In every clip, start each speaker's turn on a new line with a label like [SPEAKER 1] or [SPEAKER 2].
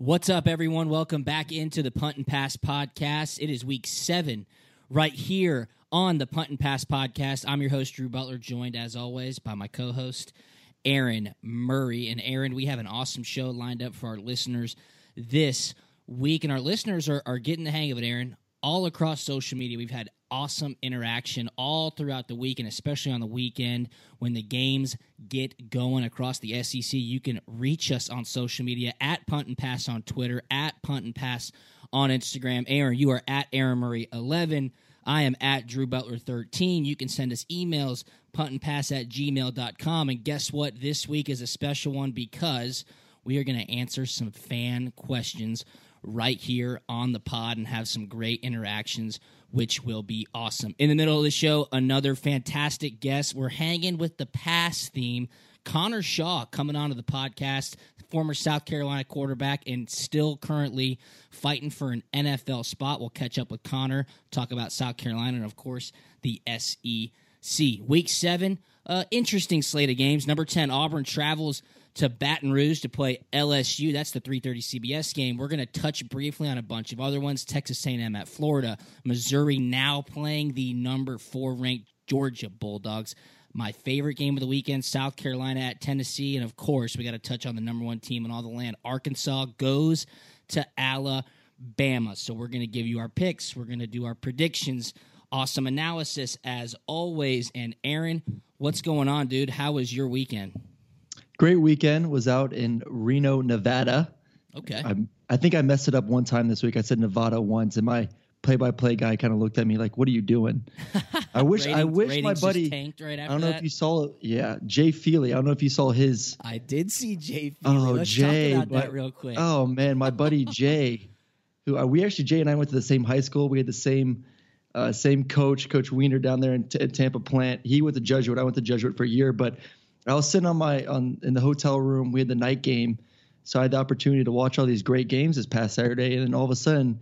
[SPEAKER 1] What's up, everyone? Welcome back into the Punt and Pass podcast. It is week seven right here on the Punt and Pass podcast. I'm your host, Drew Butler, joined as always by my co host, Aaron Murray. And Aaron, we have an awesome show lined up for our listeners this week. And our listeners are, are getting the hang of it, Aaron. All across social media, we've had awesome interaction all throughout the week and especially on the weekend when the games get going across the SEC. You can reach us on social media at Punt and Pass on Twitter, at Punt and Pass on Instagram. Aaron, you are at Aaron Murray 11. I am at Drew Butler 13. You can send us emails, punt and pass at gmail.com. And guess what? This week is a special one because we are going to answer some fan questions right here on the pod and have some great interactions which will be awesome. In the middle of the show, another fantastic guest. We're hanging with the past theme. Connor Shaw coming onto the podcast, former South Carolina quarterback and still currently fighting for an NFL spot. We'll catch up with Connor, talk about South Carolina, and of course, the SEC. Week seven, uh, interesting slate of games. Number 10, Auburn travels to Baton Rouge to play LSU. That's the 3:30 CBS game. We're going to touch briefly on a bunch of other ones. Texas A&M at Florida, Missouri now playing the number 4 ranked Georgia Bulldogs. My favorite game of the weekend, South Carolina at Tennessee, and of course, we got to touch on the number 1 team in all the land. Arkansas goes to Alabama. So we're going to give you our picks, we're going to do our predictions. Awesome analysis as always. And Aaron, what's going on, dude? How was your weekend?
[SPEAKER 2] Great weekend. Was out in Reno, Nevada.
[SPEAKER 1] Okay.
[SPEAKER 2] I, I think I messed it up one time this week. I said Nevada once, and my play-by-play guy kind of looked at me like, "What are you doing?" I wish
[SPEAKER 1] ratings,
[SPEAKER 2] I wish my buddy.
[SPEAKER 1] Right
[SPEAKER 2] I don't know
[SPEAKER 1] that.
[SPEAKER 2] if you saw. Yeah, Jay Feely. I don't know if you saw his.
[SPEAKER 1] I did see Jay. Feely.
[SPEAKER 2] Oh,
[SPEAKER 1] Let's
[SPEAKER 2] Jay,
[SPEAKER 1] talk about
[SPEAKER 2] but,
[SPEAKER 1] that real quick.
[SPEAKER 2] Oh man, my buddy Jay, who uh, we actually Jay and I went to the same high school. We had the same. Uh, same coach, Coach Weiner down there in, T- in Tampa Plant. He went to Jesuit. I went to Jesuit for a year, but I was sitting on my on in the hotel room. We had the night game, so I had the opportunity to watch all these great games this past Saturday. And then all of a sudden,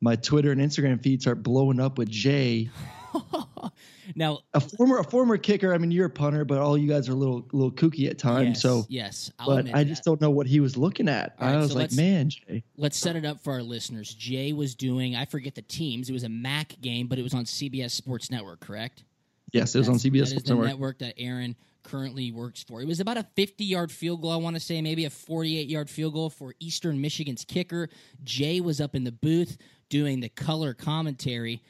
[SPEAKER 2] my Twitter and Instagram feed start blowing up with Jay.
[SPEAKER 1] now,
[SPEAKER 2] a former a former kicker. I mean, you're a punter, but all you guys are a little little kooky at times.
[SPEAKER 1] yes,
[SPEAKER 2] so
[SPEAKER 1] yes, I'll
[SPEAKER 2] but I
[SPEAKER 1] that.
[SPEAKER 2] just don't know what he was looking at.
[SPEAKER 1] All
[SPEAKER 2] I
[SPEAKER 1] right,
[SPEAKER 2] was
[SPEAKER 1] so
[SPEAKER 2] like, man, Jay.
[SPEAKER 1] Let's set it up for our listeners. Jay was doing, I forget the teams. It was a MAC game, but it was on CBS Sports Network, correct?
[SPEAKER 2] Yes, it was on CBS
[SPEAKER 1] That
[SPEAKER 2] Sports
[SPEAKER 1] the
[SPEAKER 2] Network.
[SPEAKER 1] network that Aaron currently works for. It was about a 50 yard field goal, I want to say, maybe a 48 yard field goal for Eastern Michigan's kicker. Jay was up in the booth doing the color commentary.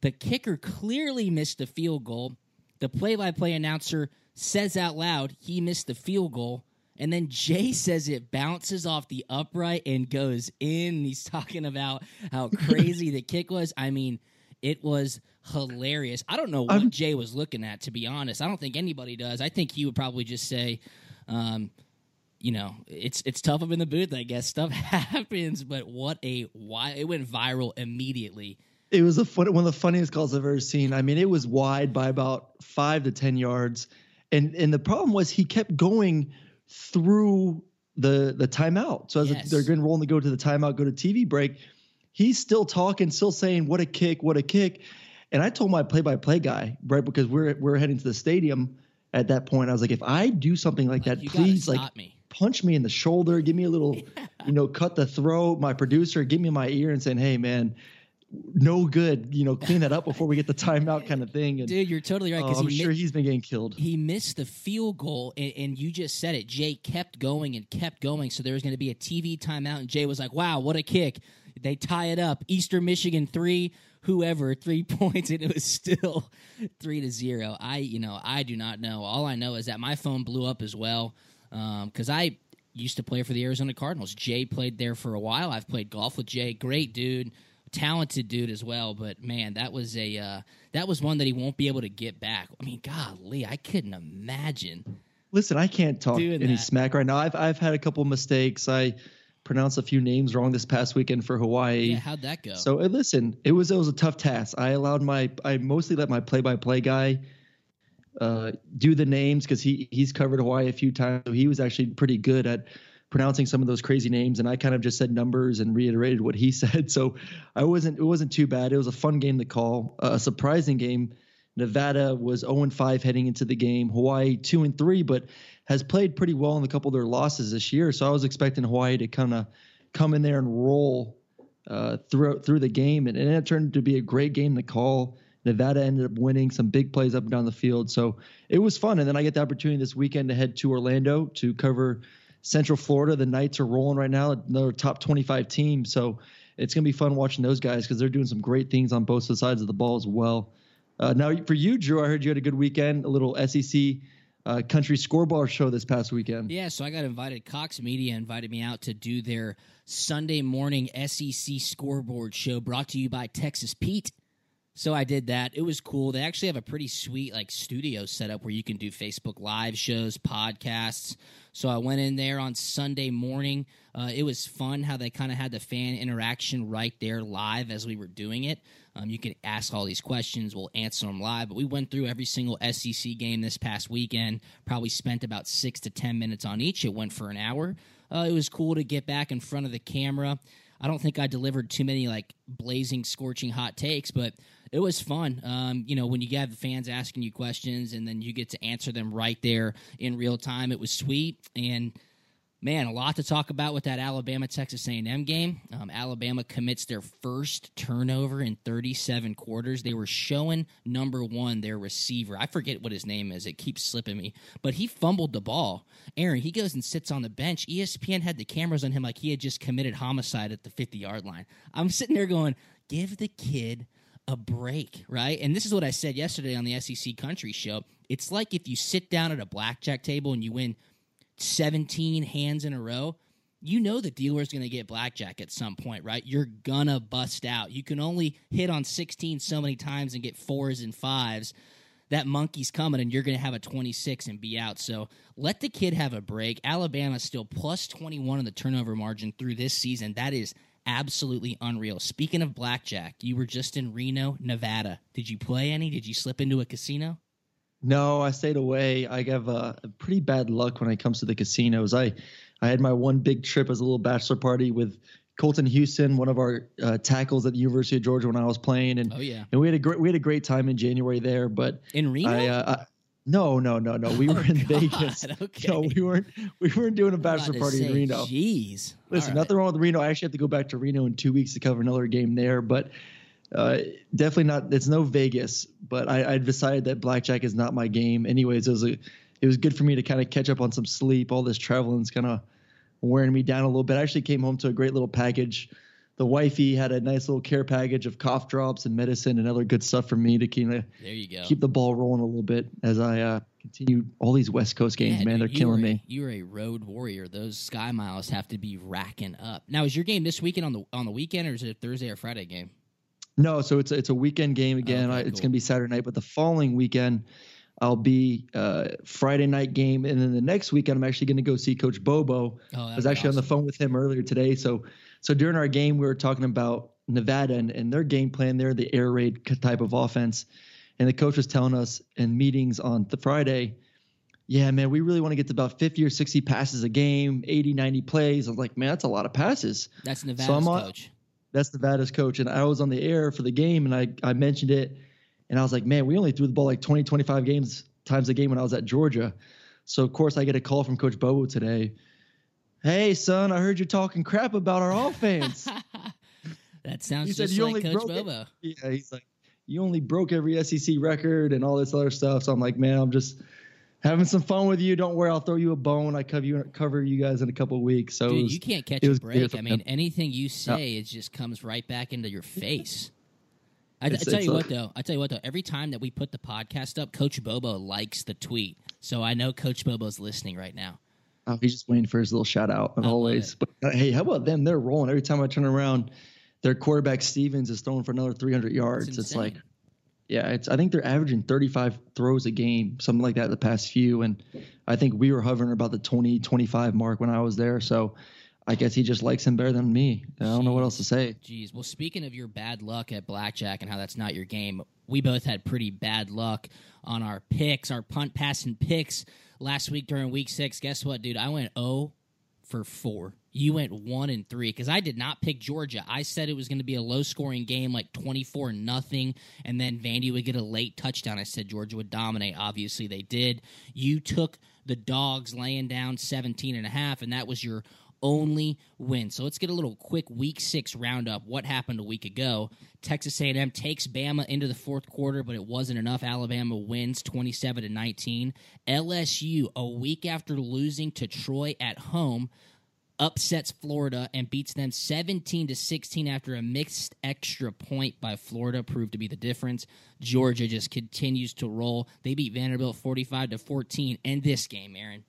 [SPEAKER 1] The kicker clearly missed the field goal. The play by play announcer says out loud he missed the field goal. And then Jay says it bounces off the upright and goes in. He's talking about how crazy the kick was. I mean, it was hilarious. I don't know what
[SPEAKER 2] I'm-
[SPEAKER 1] Jay was looking at, to be honest. I don't think anybody does. I think he would probably just say, um, you know, it's it's tough up in the booth. I guess stuff happens, but what a why it went viral immediately.
[SPEAKER 2] It was a fun, one of the funniest calls I've ever seen. I mean, it was wide by about five to ten yards, and and the problem was he kept going through the the timeout. So as
[SPEAKER 1] Yes.
[SPEAKER 2] they're going to roll to go to the timeout, go to TV break, he's still talking, still saying what a kick, what a kick. And I told my play-by-play guy right because we're we're heading to the stadium at that point. I was like, if I do something like that,
[SPEAKER 1] you
[SPEAKER 2] please like
[SPEAKER 1] me.
[SPEAKER 2] punch me in the shoulder, give me a little, you know, cut the throat. My producer, give me my ear and saying, hey man, no good, you know, clean that up before we get the timeout kind of thing. And
[SPEAKER 1] Dude, you're totally right because
[SPEAKER 2] I'm um,
[SPEAKER 1] he
[SPEAKER 2] sure
[SPEAKER 1] mi-
[SPEAKER 2] he's been getting killed.
[SPEAKER 1] he missed the field goal, and, and you just said it. Jay kept going and kept going, so there was going to be a TV timeout, and Jay was like, "Wow, what a kick!" They tie it up. Eastern Michigan three, whoever three points, and it was still three to zero. I, you know, I do not know. All I know is that my phone blew up as well because I used to play for the Arizona Cardinals. Jay played there for a while. I've played golf with Jay. Great dude talented dude as well. But man, that was a uh, that was one that he won't be able to get back. I mean, golly, I couldn't imagine.
[SPEAKER 2] Listen, I can't talk any
[SPEAKER 1] that.
[SPEAKER 2] smack right now. I've I've had a couple mistakes. I pronounced a few names wrong this past weekend for Hawaii.
[SPEAKER 1] Yeah, how'd that go?
[SPEAKER 2] So listen, it was it was a tough task. I allowed my I mostly let my play by play guy uh, do the names because he he's covered Hawaii a few times. So he was actually pretty good at pronouncing some of those crazy names, and I kind of just said numbers and reiterated what he said. So I wasn't it wasn't too bad. It was a fun game to call, uh, a surprising game. Nevada was 0 5 heading into the game. Hawaii 2 and 3, but has played pretty well in a couple of their losses this year. So I was expecting Hawaii to kind of come in there and roll uh, through through the game, and, and it turned to be a great game to call. Nevada ended up winning some big plays up and down the field. So it was fun. And then I get the opportunity this weekend to head to Orlando to cover Central Florida. The Knights are rolling right now, another top 25 team. So it's going to be fun watching those guys because they're doing some great things on both sides of the ball as well. Uh, now, for you, Drew, I heard you had a good weekend, a little SEC uh, country scoreboard show this past weekend.
[SPEAKER 1] Yeah, so I got invited. Cox Media invited me out to do their Sunday morning SEC scoreboard show brought to you by Texas Pete. So I did that. It was cool. They actually have a pretty sweet like studio setup where you can do Facebook live shows, podcasts. So I went in there on Sunday morning. Uh, it was fun how they kind of had the fan interaction right there live as we were doing it. Um, you can ask all these questions, we'll answer them live. But we went through every single SEC game this past weekend. Probably spent about six to ten minutes on each. It went for an hour. Uh, it was cool to get back in front of the camera. I don't think I delivered too many like blazing, scorching hot takes, but it was fun. Um, you know, when you have the fans asking you questions and then you get to answer them right there in real time, it was sweet. And man, a lot to talk about with that Alabama Texas A&M game. Um, Alabama commits their first turnover in 37 quarters. They were showing number one their receiver. I forget what his name is. It keeps slipping me, but he fumbled the ball. Aaron, he goes and sits on the bench. ESPN had the cameras on him like he had just committed homicide at the 50 yard line. I'm sitting there going, give the kid a break, right? And this is what I said yesterday on the SEC Country Show. It's like if you sit down at a blackjack table and you win 17 hands in a row, you know the dealer's going to get blackjack at some point, right? You're going to bust out. You can only hit on 16 so many times and get fours and fives. That monkey's coming and you're going to have a 26 and be out. So let the kid have a break. Alabama's still plus 21 in the turnover margin through this season. That is absolutely unreal. Speaking of blackjack, you were just in Reno, Nevada. Did you play any? Did you slip into a casino?
[SPEAKER 2] No, I stayed away. I have uh, pretty bad luck when it comes to the casinos. I I had my one big trip as a little bachelor party with Colton Houston, one of our uh, tackles at the University of Georgia when I was playing, and
[SPEAKER 1] oh yeah,
[SPEAKER 2] and we had a great we had a great time in January there. But
[SPEAKER 1] in Reno,
[SPEAKER 2] I, uh, I, no, no, no, no. We oh, were in God. Vegas. Okay. No, we weren't. We weren't doing a bachelor party
[SPEAKER 1] say,
[SPEAKER 2] in Reno.
[SPEAKER 1] Jeez.
[SPEAKER 2] Listen, right. nothing wrong with Reno. I actually have to go back to Reno in two weeks to cover another game there, but uh, definitely not. It's no Vegas. But I, I decided that blackjack is not my game. Anyways, it was a. It was good for me to kind of catch up on some sleep. All this traveling's kind of wearing me down a little bit. I actually came home to a great little package the wifey had a nice little care package of cough drops and medicine and other good stuff for me to keep
[SPEAKER 1] there you go.
[SPEAKER 2] keep the ball rolling a little bit as I uh, continue all these West Coast games. Yeah, man, dude, they're killing
[SPEAKER 1] a,
[SPEAKER 2] me.
[SPEAKER 1] You're a road warrior. Those sky miles have to be racking up. Now, is your game this weekend on the on the weekend, or is it a Thursday or Friday game?
[SPEAKER 2] No, so it's a, it's a weekend game again. Okay, I, it's going to be Saturday night, but the following weekend. I'll be uh, Friday night game, and then the next weekend I'm actually going to go see Coach Bobo. Oh, I was actually awesome. on the phone with him earlier today, so so during our game, we were talking about Nevada and, and their game plan. They're the air raid type of offense. And the coach was telling us in meetings on the Friday, yeah, man, we really want to get to about 50 or 60 passes a game, 80, 90 plays. I was like, man, that's a lot of passes.
[SPEAKER 1] That's Nevada's so on, coach.
[SPEAKER 2] That's Nevada's coach. And I was on the air for the game and I, I mentioned it. And I was like, man, we only threw the ball like 20, 25 games times a game when I was at Georgia. So, of course, I get a call from Coach Bobo today Hey, son, I heard you talking crap about our offense.
[SPEAKER 1] that sounds he just said, you like only Coach
[SPEAKER 2] Bobo. It. Yeah, he's like, you only broke every SEC record and all this other stuff. So I'm like, man, I'm just having some fun with you. Don't worry, I'll throw you a bone. I cover you cover you guys in a couple weeks. So
[SPEAKER 1] Dude,
[SPEAKER 2] was,
[SPEAKER 1] you can't catch a break. I mean, anything you say, it just comes right back into your face. I, I, tell you what though, I tell you what though, every time that we put the podcast up, Coach Bobo likes the tweet. So I know Coach Bobo's listening right now.
[SPEAKER 2] Oh, he's just waiting for his little shout out as always. But uh, hey, how about them? They're rolling. Every time I turn around, their quarterback Stevens is throwing for another 300 yards. It's like, yeah, it's. I think they're averaging 35 throws a game, something like that, the past few. And I think we were hovering about the 20, 25 mark when I was there. So I guess he just likes him better than me. I don't know what else to say.
[SPEAKER 1] Jeez. Well, speaking of your bad luck at blackjack and how that's not your game, we both had pretty bad luck on our picks, our punt, passing picks last week during week six. Guess what, dude? I went 0 for 4. You went 1 and 3 because I did not pick Georgia. I said it was going to be a low scoring game, like 24 nothing, and then Vandy would get a late touchdown. I said Georgia would dominate. Obviously, they did. You took the dogs laying down 17 and a half, and that was your only win. So let's get a little quick week 6 roundup. What happened a week ago? Texas A&M takes Bama into the fourth quarter, but it wasn't enough. Alabama wins 27 to 19. LSU a week after losing to Troy at home upsets Florida and beats them 17 to 16 after a mixed extra point by Florida proved to be the difference. Georgia just continues to roll. They beat Vanderbilt 45 to 14 and this game, Aaron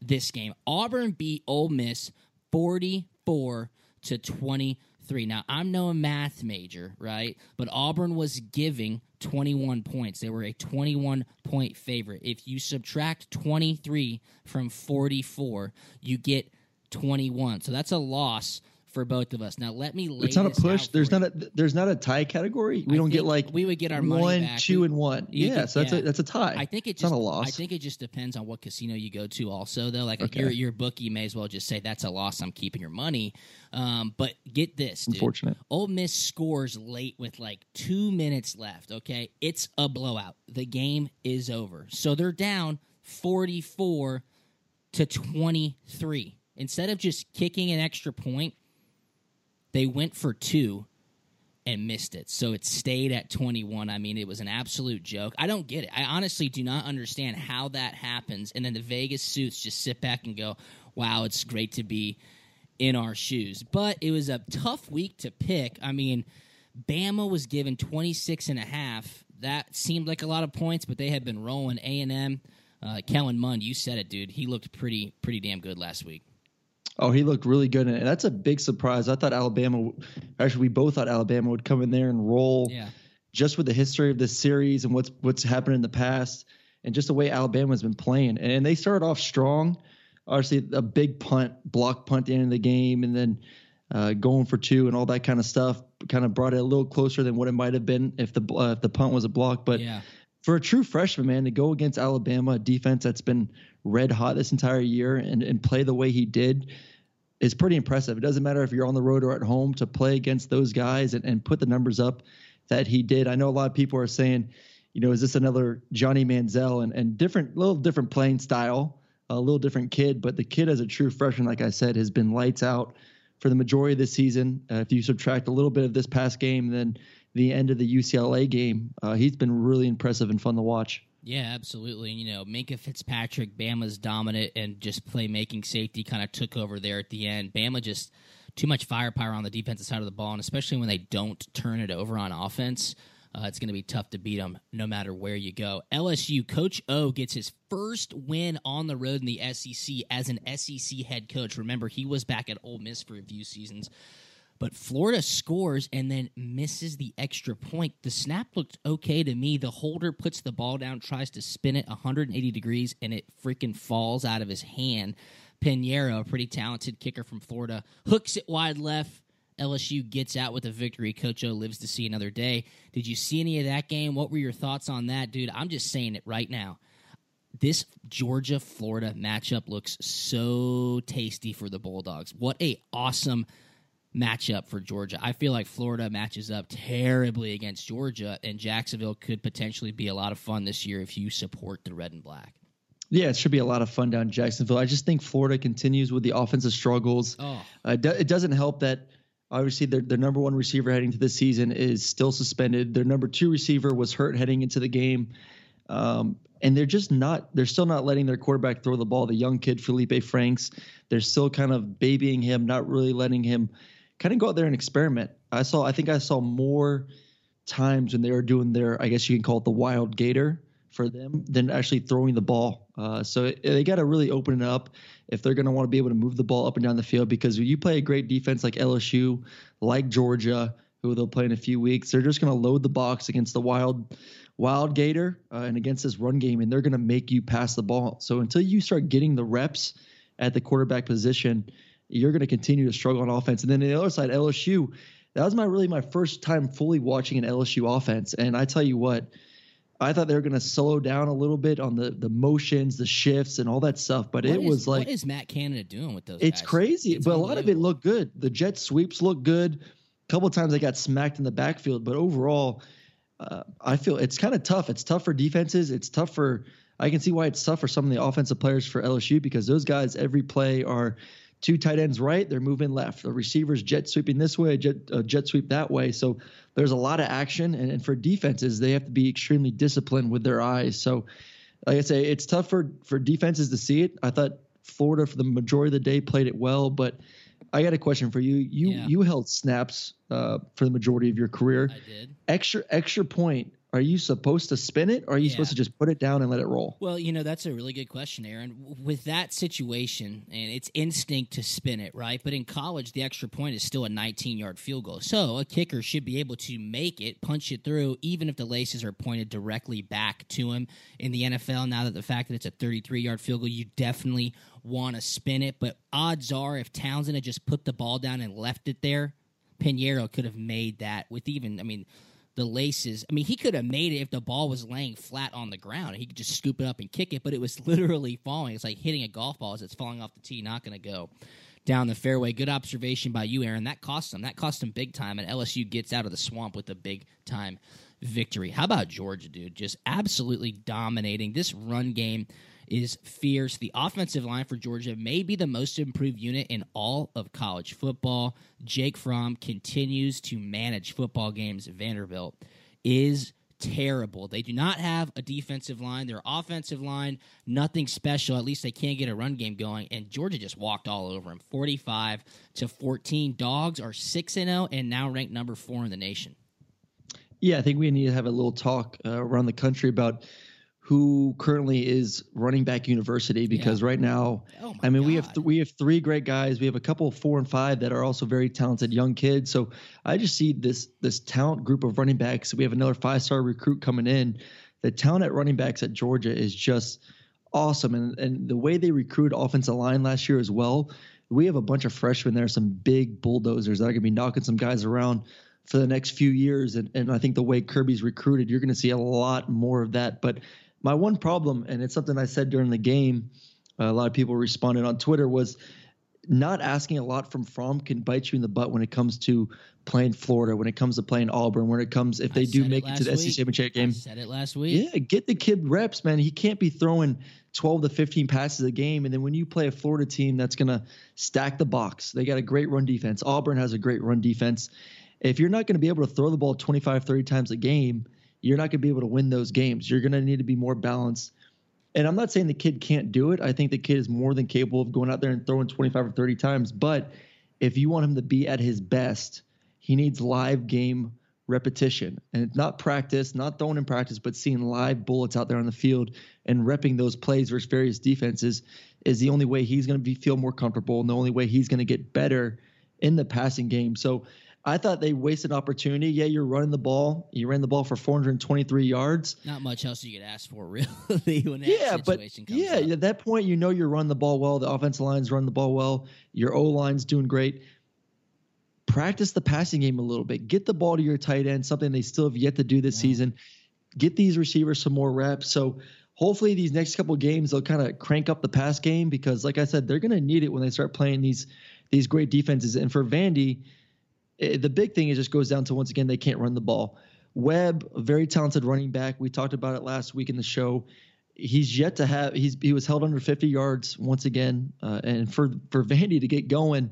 [SPEAKER 1] this game. Auburn beat Ole Miss 44 to 23. Now, I'm no math major, right? But Auburn was giving 21 points. They were a 21 point favorite. If you subtract 23 from 44, you get 21. So that's a loss for both of us. Now let me.
[SPEAKER 2] it's not a push. There's not a there's not a tie category. We I don't get like
[SPEAKER 1] we would get our money
[SPEAKER 2] one,
[SPEAKER 1] back.
[SPEAKER 2] two, and one. Yeah, so that's yeah. a that's a tie.
[SPEAKER 1] I think it
[SPEAKER 2] it's
[SPEAKER 1] just,
[SPEAKER 2] not a loss.
[SPEAKER 1] I think it just depends on what casino you go to. Also, though, like
[SPEAKER 2] okay.
[SPEAKER 1] your your bookie may as well just say that's a loss. I'm keeping your money. Um, but get this, dude.
[SPEAKER 2] unfortunate.
[SPEAKER 1] Ole Miss scores late with like two minutes left. Okay, it's a blowout. The game is over. So they're down 44 to 23. Instead of just kicking an extra point they went for two and missed it. So it stayed at 21. I mean, it was an absolute joke. I don't get it. I honestly do not understand how that happens. And then the Vegas suits just sit back and go, wow, it's great to be in our shoes. But it was a tough week to pick. I mean, Bama was given 26 and a half. That seemed like a lot of points, but they had been rolling A&M. Uh, Kellen Mond, you said it, dude. He looked pretty pretty damn good last week.
[SPEAKER 2] Oh, he looked really good, and that's a big surprise. I thought Alabama, actually, we both thought Alabama would come in there and roll.
[SPEAKER 1] Yeah.
[SPEAKER 2] Just with the history of this series and what's what's happened in the past, and just the way Alabama's been playing, and they started off strong. Obviously, a big punt, block punt at the end of the game, and then uh, going for two and all that kind of stuff, kind of brought it a little closer than what it might have been if the uh, if the punt was a block. But
[SPEAKER 1] yeah.
[SPEAKER 2] for a true freshman, man, to go against Alabama, a defense that's been red hot this entire year, and and play the way he did is pretty impressive. It doesn't matter if you're on the road or at home to play against those guys and, and put the numbers up that he did. I know a lot of people are saying, you know, is this another Johnny Manziel and, and different, little different playing style, a little different kid, but the kid as a true freshman, like I said, has been lights out for the majority of the season. Uh, if you subtract a little bit of this past game, then the end of the UCLA game, uh, he's been really impressive and fun to watch.
[SPEAKER 1] Yeah, absolutely. You know, Minkah Fitzpatrick, Bama's dominant and just playmaking safety kind of took over there at the end. Bama just too much firepower on the defensive side of the ball, and especially when they don't turn it over on offense, uh, it's going to be tough to beat them no matter where you go. LSU Coach O gets his first win on the road in the SEC as an SEC head coach. Remember, he was back at Ole Miss for a few seasons. But Florida scores and then misses the extra point. The snap looked okay to me. The holder puts the ball down, tries to spin it 180 degrees, and it freaking falls out of his hand. Piñeiro, a pretty talented kicker from Florida, hooks it wide left. LSU gets out with a victory. Coach O lives to see another day. Did you see any of that game? What were your thoughts on that, dude? I'm just saying it right now. This Georgia Florida matchup looks so tasty for the Bulldogs. What a awesome matchup for Georgia. I feel like Florida matches up terribly against Georgia, and Jacksonville could potentially be a lot of fun this year if you support the red and black.
[SPEAKER 2] Yeah, it should be a lot of fun down Jacksonville. I just think Florida continues with the offensive struggles.
[SPEAKER 1] Oh.
[SPEAKER 2] Uh, it doesn't help that obviously their, their number one receiver heading to the season is still suspended. Their number two receiver was hurt heading into the game. Um, and they're just not they're still not letting their quarterback throw the ball the young kid Feleipe Franks they're still kind of babying him not really letting him kind of go out there and experiment. I saw, I think I saw more times when they were doing their, I guess you can call it the wild gator for them than actually throwing the ball. Uh, so they got to really open it up if they're going to want to be able to move the ball up and down the field because you play a great defense like LSU, like Georgia, who they'll play in a few weeks, they're just going to load the box against the wild, wild gator uh, and against this run game, and they're going to make you pass the ball. So until you start getting the reps at the quarterback position, you're going to continue to struggle on offense. And then on the other side, LSU, that was my really my first time fully watching an LSU offense. And I tell you what, I thought they were going to slow down a little bit on the the motions, the shifts, and all that stuff. But
[SPEAKER 1] What
[SPEAKER 2] it
[SPEAKER 1] is-
[SPEAKER 2] was like
[SPEAKER 1] what is Matt Canada doing with those?
[SPEAKER 2] it's
[SPEAKER 1] guys?
[SPEAKER 2] crazy,
[SPEAKER 1] It's
[SPEAKER 2] but a lot of it looked good. The jet sweeps looked good. A couple of times they got smacked in the backfield, but overall, uh, I feel it's kind of tough. It's tough for defenses. It's tough for. I can see why it's tough for some of the offensive players for LSU because those guys every play are two tight ends right, they're moving left. The receivers jet sweeping this way, jet uh, jet sweep that way. So there's a lot of action, and, and for defenses, they have to be extremely disciplined with their eyes. So, like I say, it's tough for for defenses to see it. I thought Florida for the majority of the day played it well, but I got a question for you. You
[SPEAKER 1] Yeah.
[SPEAKER 2] you held snaps uh, for the majority of your career.
[SPEAKER 1] I did.
[SPEAKER 2] Extra extra point. Are you supposed to spin it, or are you
[SPEAKER 1] Yeah.
[SPEAKER 2] supposed to just put it down and let it roll?
[SPEAKER 1] Well, you know, that's a really good question, Aaron. With that situation, and it's instinct to spin it, right? But in college, the extra point is still a 19 yard field goal. So a kicker should be able to make it, punch it through, even if the laces are pointed directly back to him. In the NFL, now that the fact that it's a 33 yard field goal, you definitely want to spin it. But odds are, if Townsend had just put the ball down and left it there, Piñeiro could have made that with even, I mean, the laces. I mean, he could have made it if the ball was laying flat on the ground. He could just scoop it up and kick it, but it was literally falling. It's like hitting a golf ball as it's falling off the tee, not going to go down the fairway. Good observation by you, Aaron. That cost them. That cost them big time, and LSU gets out of the swamp with a big time victory. How about Georgia, dude? Just absolutely dominating. This run game is fierce. The offensive line for Georgia may be the most improved unit in all of college football. Jake Fromm continues to manage football games. Vanderbilt is terrible. They do not have a defensive line. Their offensive line, nothing special. At least they can't get a run game going. And Georgia just walked all over them. 45 to 14. Dogs are 6 and 0 and now ranked number 4 in the nation.
[SPEAKER 2] Yeah, I think we need to have a little talk uh, around the country about who currently is running back university because right now,
[SPEAKER 1] Oh
[SPEAKER 2] I mean, we have th- we have three great guys. We have a couple of four and five that are also very talented young kids. So I just see this this talent group of running backs. We have another five star recruit coming in. The talent at running backs at Georgia is just awesome, and and the way they recruit offensive line last year as well. We have a bunch of freshmen there, some big bulldozers that are going to be knocking some guys around for the next few years. And, and I think the way Kirby's recruited, you're going to see a lot more of that. But my one problem, and it's something I said during the game, uh, a lot of people responded on Twitter, was not asking a lot from Fromm can bite you in the butt when it comes to playing Florida, when it comes to playing Auburn, when it comes if
[SPEAKER 1] I
[SPEAKER 2] they do
[SPEAKER 1] said it
[SPEAKER 2] make it to the SEC championship
[SPEAKER 1] I
[SPEAKER 2] game.
[SPEAKER 1] said it last week.
[SPEAKER 2] Yeah, get the kid reps, man. He can't be throwing 12 to 15 passes a game. And then when you play a Florida team that's going to stack the box, they got a great run defense. Auburn has a great run defense. If you're not going to be able to throw the ball 25, 30 times a game, you're not going to be able to win those games. You're going to need to be more balanced. And I'm not saying the kid can't do it. I think the kid is more than capable of going out there and throwing 25 or 30 times. But if you want him to be at his best, he needs live game repetition and it's not practice, not throwing in practice, but seeing live bullets out there on the field and repping those plays versus various defenses is the only way he's going to be feel more comfortable and the only way he's going to get better in the passing game. So I thought they wasted opportunity. Yeah, you're running the ball. You ran the ball for 423 yards.
[SPEAKER 1] Not much else you could ask for, really, when that
[SPEAKER 2] Yeah, but yeah,
[SPEAKER 1] up.
[SPEAKER 2] at that point, you know you're running the ball well. The offensive line's running the ball well. Your O line's doing great. Practice the passing game a little bit. Get the ball to your tight end, something they still have yet to do this
[SPEAKER 1] Yeah.
[SPEAKER 2] season. Get these receivers some more reps. So hopefully these next couple games they'll kind of crank up the pass game because, like I said, they're going to need it when they start playing these these great defenses. And for Vandy, eh, the big thing is just goes down to once again they can't run the ball. Webb, a very talented running back. We talked about it last week in the show. He's yet to have. He's he was held under 50 yards once again. Uh, and for for Vandy to get going,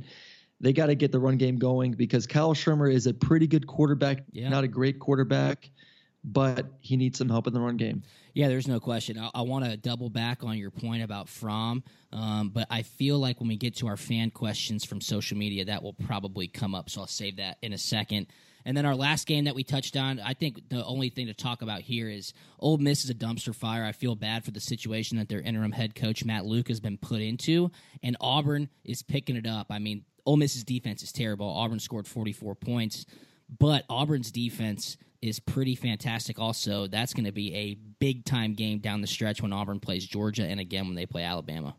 [SPEAKER 2] they got to get the run game going because Kyle Shurmur is a pretty good quarterback,
[SPEAKER 1] Yeah.
[SPEAKER 2] not a great quarterback, but he needs some help in the run game.
[SPEAKER 1] Yeah, there's no question. I, I want to double back on your point about Fromm, um, but I feel like when we get to our fan questions from social media, that will probably come up. So I'll save that in a second. And then our last game that we touched on, I think the only thing to talk about here is Ole Miss is a dumpster fire. I feel bad for the situation that their interim head coach Matt Luke has been put into, and Auburn is picking it up. I mean, Ole Miss's defense is terrible. Auburn scored 44 points, but Auburn's defense is pretty fantastic. Also, that's going to be a big time game down the stretch when Auburn plays Georgia, and again when they play Alabama.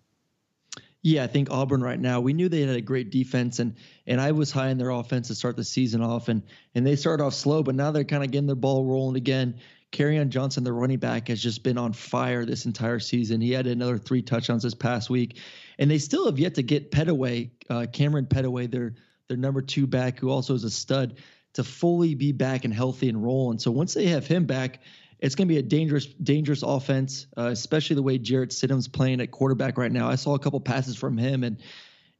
[SPEAKER 2] Yeah, I think Auburn right now. We knew they had a great defense, and and I was high in their offense to start the season off, and and they started off slow, but now they're kind of getting their ball rolling again. Kerryon Johnson, the running back, has just been on fire this entire season. He had another three touchdowns this past week, and they still have yet to get Pettaway, uh, Kamryn Pettaway, their their number two back, who also is a stud, to fully be back and healthy and roll. And So once they have him back, it's going to be a dangerous, dangerous offense, uh, especially the way Jarrett Stidham's playing at quarterback right now. I saw a couple passes from him, and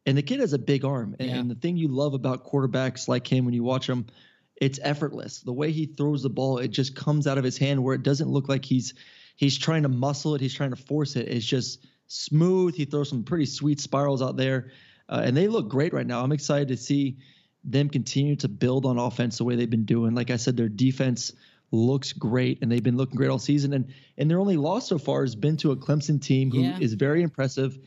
[SPEAKER 2] and the kid has a big arm. And, yeah. and the thing you love about quarterbacks like him when you watch him, it's effortless. The way he throws the ball, it just comes out of his hand where it doesn't look like he's he's trying to muscle it, he's trying to force it. It's just smooth. He throws some pretty sweet spirals out there, uh, and they look great right now. I'm excited to see them continue to build on offense the way they've been doing. Like I said, their defense looks great, and they've been looking great all season. And and their only loss so far has been to a Clemson team who yeah. is very impressive,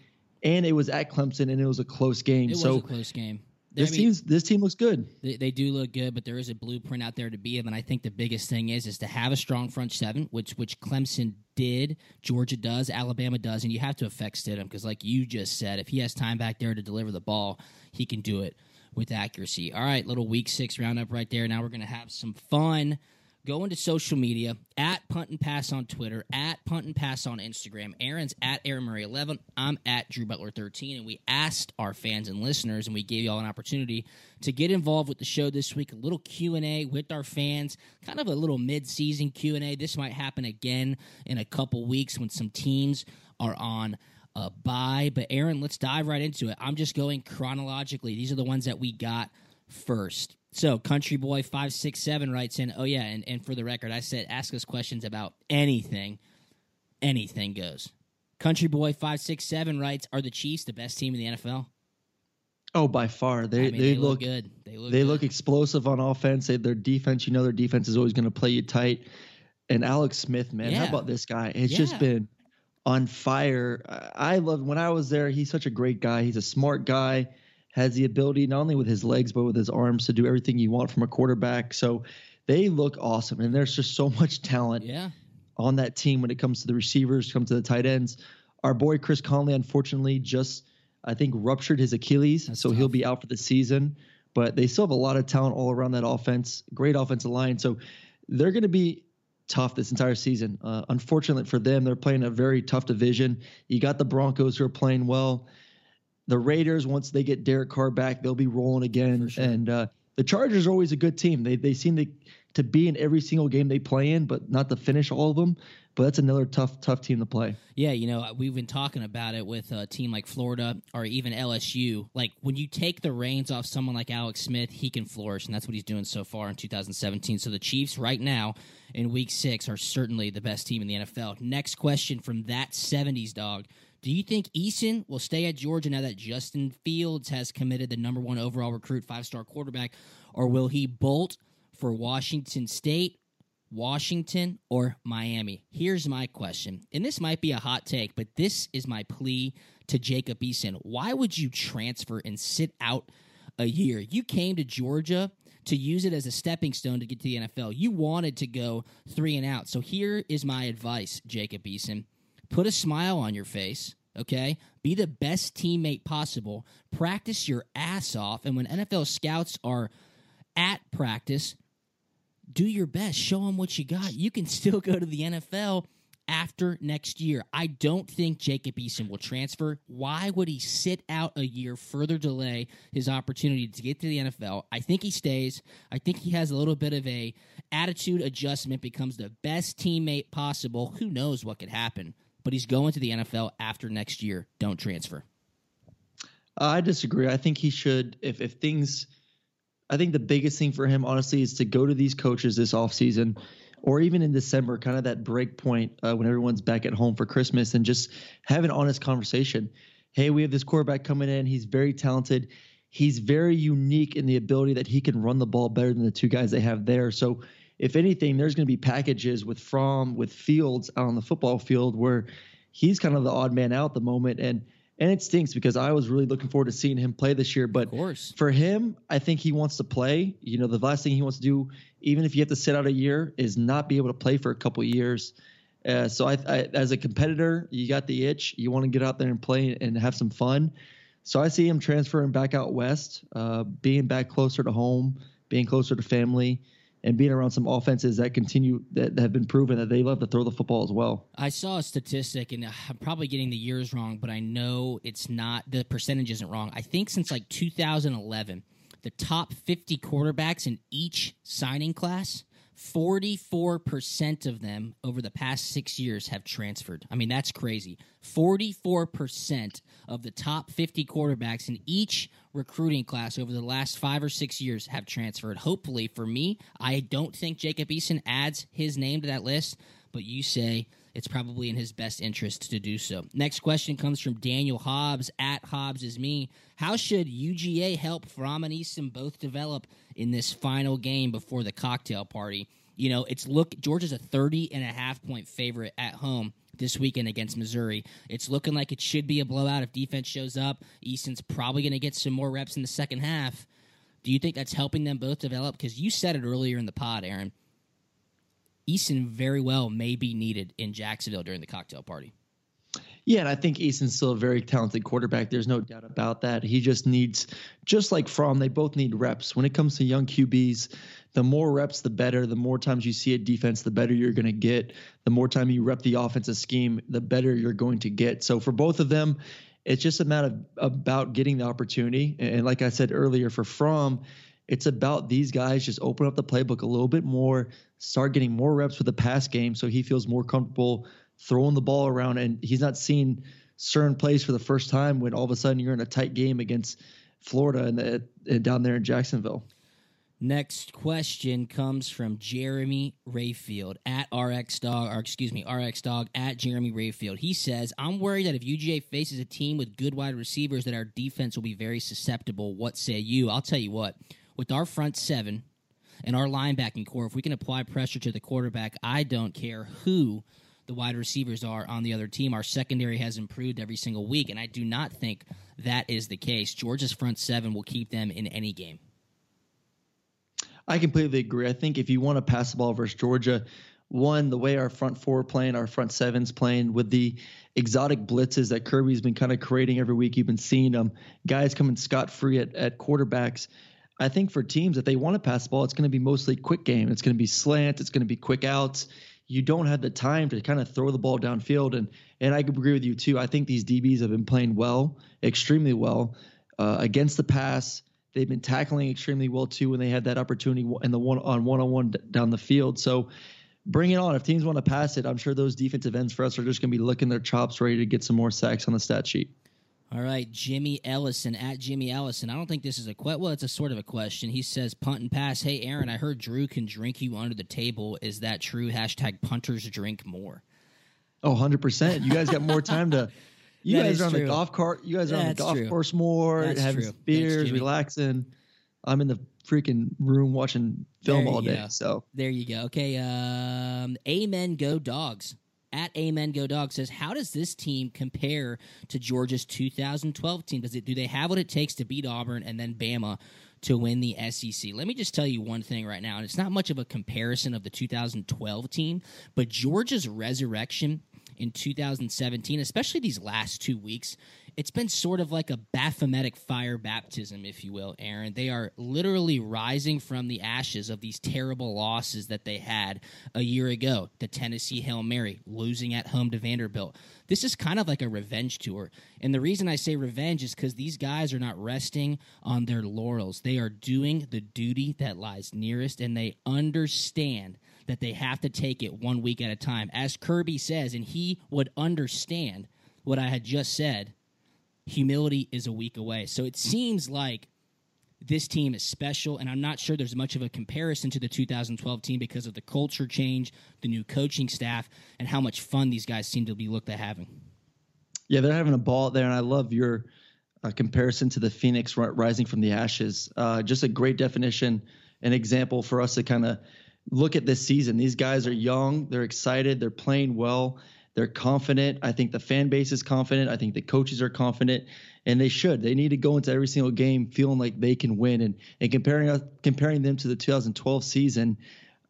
[SPEAKER 2] and it was at Clemson, and it was a close game.
[SPEAKER 1] It
[SPEAKER 2] so
[SPEAKER 1] was a close game.
[SPEAKER 2] This I mean, this team looks good.
[SPEAKER 1] They, they, do look good, but there is a blueprint out there to be of, and I think the biggest thing is is to have a strong front seven, which which Clemson did, Georgia does, Alabama does, and you have to affect Stidham because, like you just said, if he has time back there to deliver the ball, he can do it with accuracy. All right, little week six roundup right there. Now we're gonna have some fun go into social media at punt and pass on Twitter, at punt and pass on Instagram. Aaron's at Aaron Murray 11. I'm at Drew Butler 13. And we asked our fans and listeners, and we gave y'all an opportunity to get involved with the show this week. A little Q and A with our fans, kind of a little mid-season Q and A. This might happen again in a couple weeks when some teams are on a bye. But Aaron, let's dive right into it. I'm just going chronologically. These are the ones that we got first. So, Country Boy five six seven writes in, "Oh yeah, and, and for the record, I said ask us questions about anything, anything goes." Country Boy five six seven writes, "Are the Chiefs the best team in the NFL?"
[SPEAKER 2] Oh, by far. They I mean, they, they, look, look
[SPEAKER 1] good. They look
[SPEAKER 2] they
[SPEAKER 1] good.
[SPEAKER 2] look explosive on offense. They, their defense, you know, their defense is always going to play you tight. And Alex Smith, man, yeah. how about this guy? It's yeah. just been on fire. I love when I was there. He's such a great guy. He's a smart guy has the ability not only with his legs but with his arms to do everything you want from a quarterback. So they look awesome, and there's just so much talent
[SPEAKER 1] yeah.
[SPEAKER 2] on that team when it comes to the receivers, comes to the tight ends. Our boy Chris Conley, unfortunately, just I think ruptured his Achilles, That's so tough. he'll be out for the season. But they still have a lot of talent all around that offense. Great offensive line, so they're going to be tough this entire season. Uh, unfortunately for them, they're playing a very tough division. You got the Broncos who are playing well the Raiders, once they get Derek Carr back, they'll be rolling again. Sure. And uh, the Chargers are always a good team. They they seem to to be in every single game they play in, but not to finish all of them. But that's another tough tough team to play.
[SPEAKER 1] Yeah, you know we've been talking about it with a team like Florida or even LSU. Like when you take the reins off someone like Alex Smith, he can flourish, and that's what he's doing so far in 2017. So the Chiefs right now in Week Six are certainly the best team in the NFL. Next question from that 70s dog. Do you think Eason will stay at Georgia now that Justin Fields has committed the number one overall recruit, five star quarterback, or will he bolt for Washington State, Washington, or Miami? Here's my question, and this might be a hot take, but this is my plea to Jacob Eason. Why would you transfer and sit out a year? You came to Georgia to use it as a stepping stone to get to the NFL. You wanted to go three and out. So here is my advice, Jacob Eason put a smile on your face, okay? Be the best teammate possible. Practice your ass off. And when NFL scouts are at practice, do your best. Show them what you got. You can still go to the NFL after next year. I don't think Jacob Eason will transfer. Why would he sit out a year, further delay his opportunity to get to the NFL? I think he stays. I think he has a little bit of a attitude adjustment, becomes the best teammate possible. Who knows what could happen? but he's going to the NFL after next year. Don't transfer.
[SPEAKER 2] Uh, I disagree. I think he should if if things I think the biggest thing for him honestly is to go to these coaches this offseason or even in December, kind of that break point uh, when everyone's back at home for Christmas and just have an honest conversation. Hey, we have this quarterback coming in. He's very talented. He's very unique in the ability that he can run the ball better than the two guys they have there. So if anything, there's going to be packages with Fromm, with Fields out on the football field where he's kind of the odd man out at the moment. And and it stinks because I was really looking forward to seeing him play this year. But for him, I think he wants to play. You know, the last thing he wants to do, even if you have to sit out a year, is not be able to play for a couple years. Uh, so I, I, as a competitor, you got the itch. You want to get out there and play and have some fun. So I see him transferring back out west, uh, being back closer to home, being closer to family, and being around some offenses that continue that have been proven that they love to throw the football as well.
[SPEAKER 1] I saw a statistic, and I'm probably getting the years wrong, but I know it's not the percentage isn't wrong. I think since like 2011, the top 50 quarterbacks in each signing class 44% of them over the past six years have transferred. I mean, that's crazy. 44% of the top 50 quarterbacks in each recruiting class over the last five or six years have transferred. Hopefully, for me, I don't think Jacob Eason adds his name to that list, but you say it's probably in his best interest to do so. Next question comes from Daniel Hobbs at Hobbs is me. How should UGA help Fromm and Eason both develop in this final game before the cocktail party? You know, it's look Georgia's a 30 and a half point favorite at home this weekend against Missouri. It's looking like it should be a blowout if defense shows up. Eason's probably going to get some more reps in the second half. Do you think that's helping them both develop? Because you said it earlier in the pod, Aaron. Eason very well may be needed in Jacksonville during the cocktail party.
[SPEAKER 2] Yeah, and I think Eason's still a very talented quarterback. There's no doubt about that. He just needs, just like Fromm, they both need reps. When it comes to young QBs, the more reps, the better. The more times you see a defense, the better you're going to get. The more time you rep the offensive scheme, the better you're going to get. So for both of them, it's just a matter of about getting the opportunity. And like I said earlier, for Fromm, it's about these guys just open up the playbook a little bit more, start getting more reps with the pass game so he feels more comfortable throwing the ball around and he's not seeing certain plays for the first time when all of a sudden you're in a tight game against Florida and, the, and down there in Jacksonville.
[SPEAKER 1] Next question comes from Jeremy Rayfield at RX Dog, or excuse me, RX Dog at Jeremy Rayfield. He says, I'm worried that if UGA faces a team with good wide receivers, that our defense will be very susceptible. What say you? I'll tell you what, with our front seven and our linebacking core, if we can apply pressure to the quarterback, I don't care who the wide receivers are on the other team. Our secondary has improved every single week, and I do not think that is the case. Georgia's front seven will keep them in any game.
[SPEAKER 2] I completely agree. I think if you want to pass the ball versus Georgia, one, the way our front four playing, our front sevens playing, with the exotic blitzes that Kirby's been kind of creating every week, you've been seeing them. Guys coming scot free at, at quarterbacks. I think for teams that they want to pass the ball, it's going to be mostly quick game. It's going to be slant. It's going to be quick outs. You don't have the time to kind of throw the ball downfield. And and I agree with you too. I think these DBs have been playing well, extremely well uh, against the pass They've been tackling extremely well too when they had that opportunity in the one on one on one down the field. So bring it on. If teams want to pass it, I'm sure those defensive ends for us are just going to be licking their chops, ready to get some more sacks on the stat sheet.
[SPEAKER 1] All right, Jimmy Ellison at Jimmy Ellison. I don't think this is a question. Well, it's a sort of a question. He says, "Punt and pass." Hey, Aaron, I heard Drew can drink you under the table. Is that true? Hashtag punters drink more.
[SPEAKER 2] Oh, 100 percent. You guys got more time to You guys are on true. the golf cart. You guys are That's on the golf true. course more, That's having true. beers, relaxing. I'm in the freaking room watching film all day. Go. So
[SPEAKER 1] there you go. Okay. Um, Amen. Go dogs. At Amen Go Dog says, how does this team compare to Georgia's 2012 team? Does it do they have what it takes to beat Auburn and then Bama to win the SEC? Let me just tell you one thing right now, and it's not much of a comparison of the 2012 team, but Georgia's resurrection in 2017, especially these last two weeks, it's been sort of like a Baphometic fire baptism, if you will, Aaron. They are literally rising from the ashes of these terrible losses that they had a year ago. The Tennessee Hail Mary, losing at home to Vanderbilt. This is kind of like a revenge tour. And the reason I say revenge is because these guys are not resting on their laurels. They are doing the duty that lies nearest, and they understand that they have to take it one week at a time. As Kirby says, and he would understand what I had just said, humility is a week away. So it seems like this team is special, and I'm not sure there's much of a comparison to the 2012 team because of the culture change, the new coaching staff, and how much fun these guys seem to be looked at having.
[SPEAKER 2] Yeah, they're having a ball there, and I love your uh, comparison to the Phoenix rising from the ashes. Uh, just a great definition, an example for us to kind of look at this season. These guys are young, they're excited, they're playing well, they're confident. I think the fan base is confident. I think the coaches are confident, and they should. They need to go into every single game feeling like they can win. And and comparing us comparing them to the 2012 season,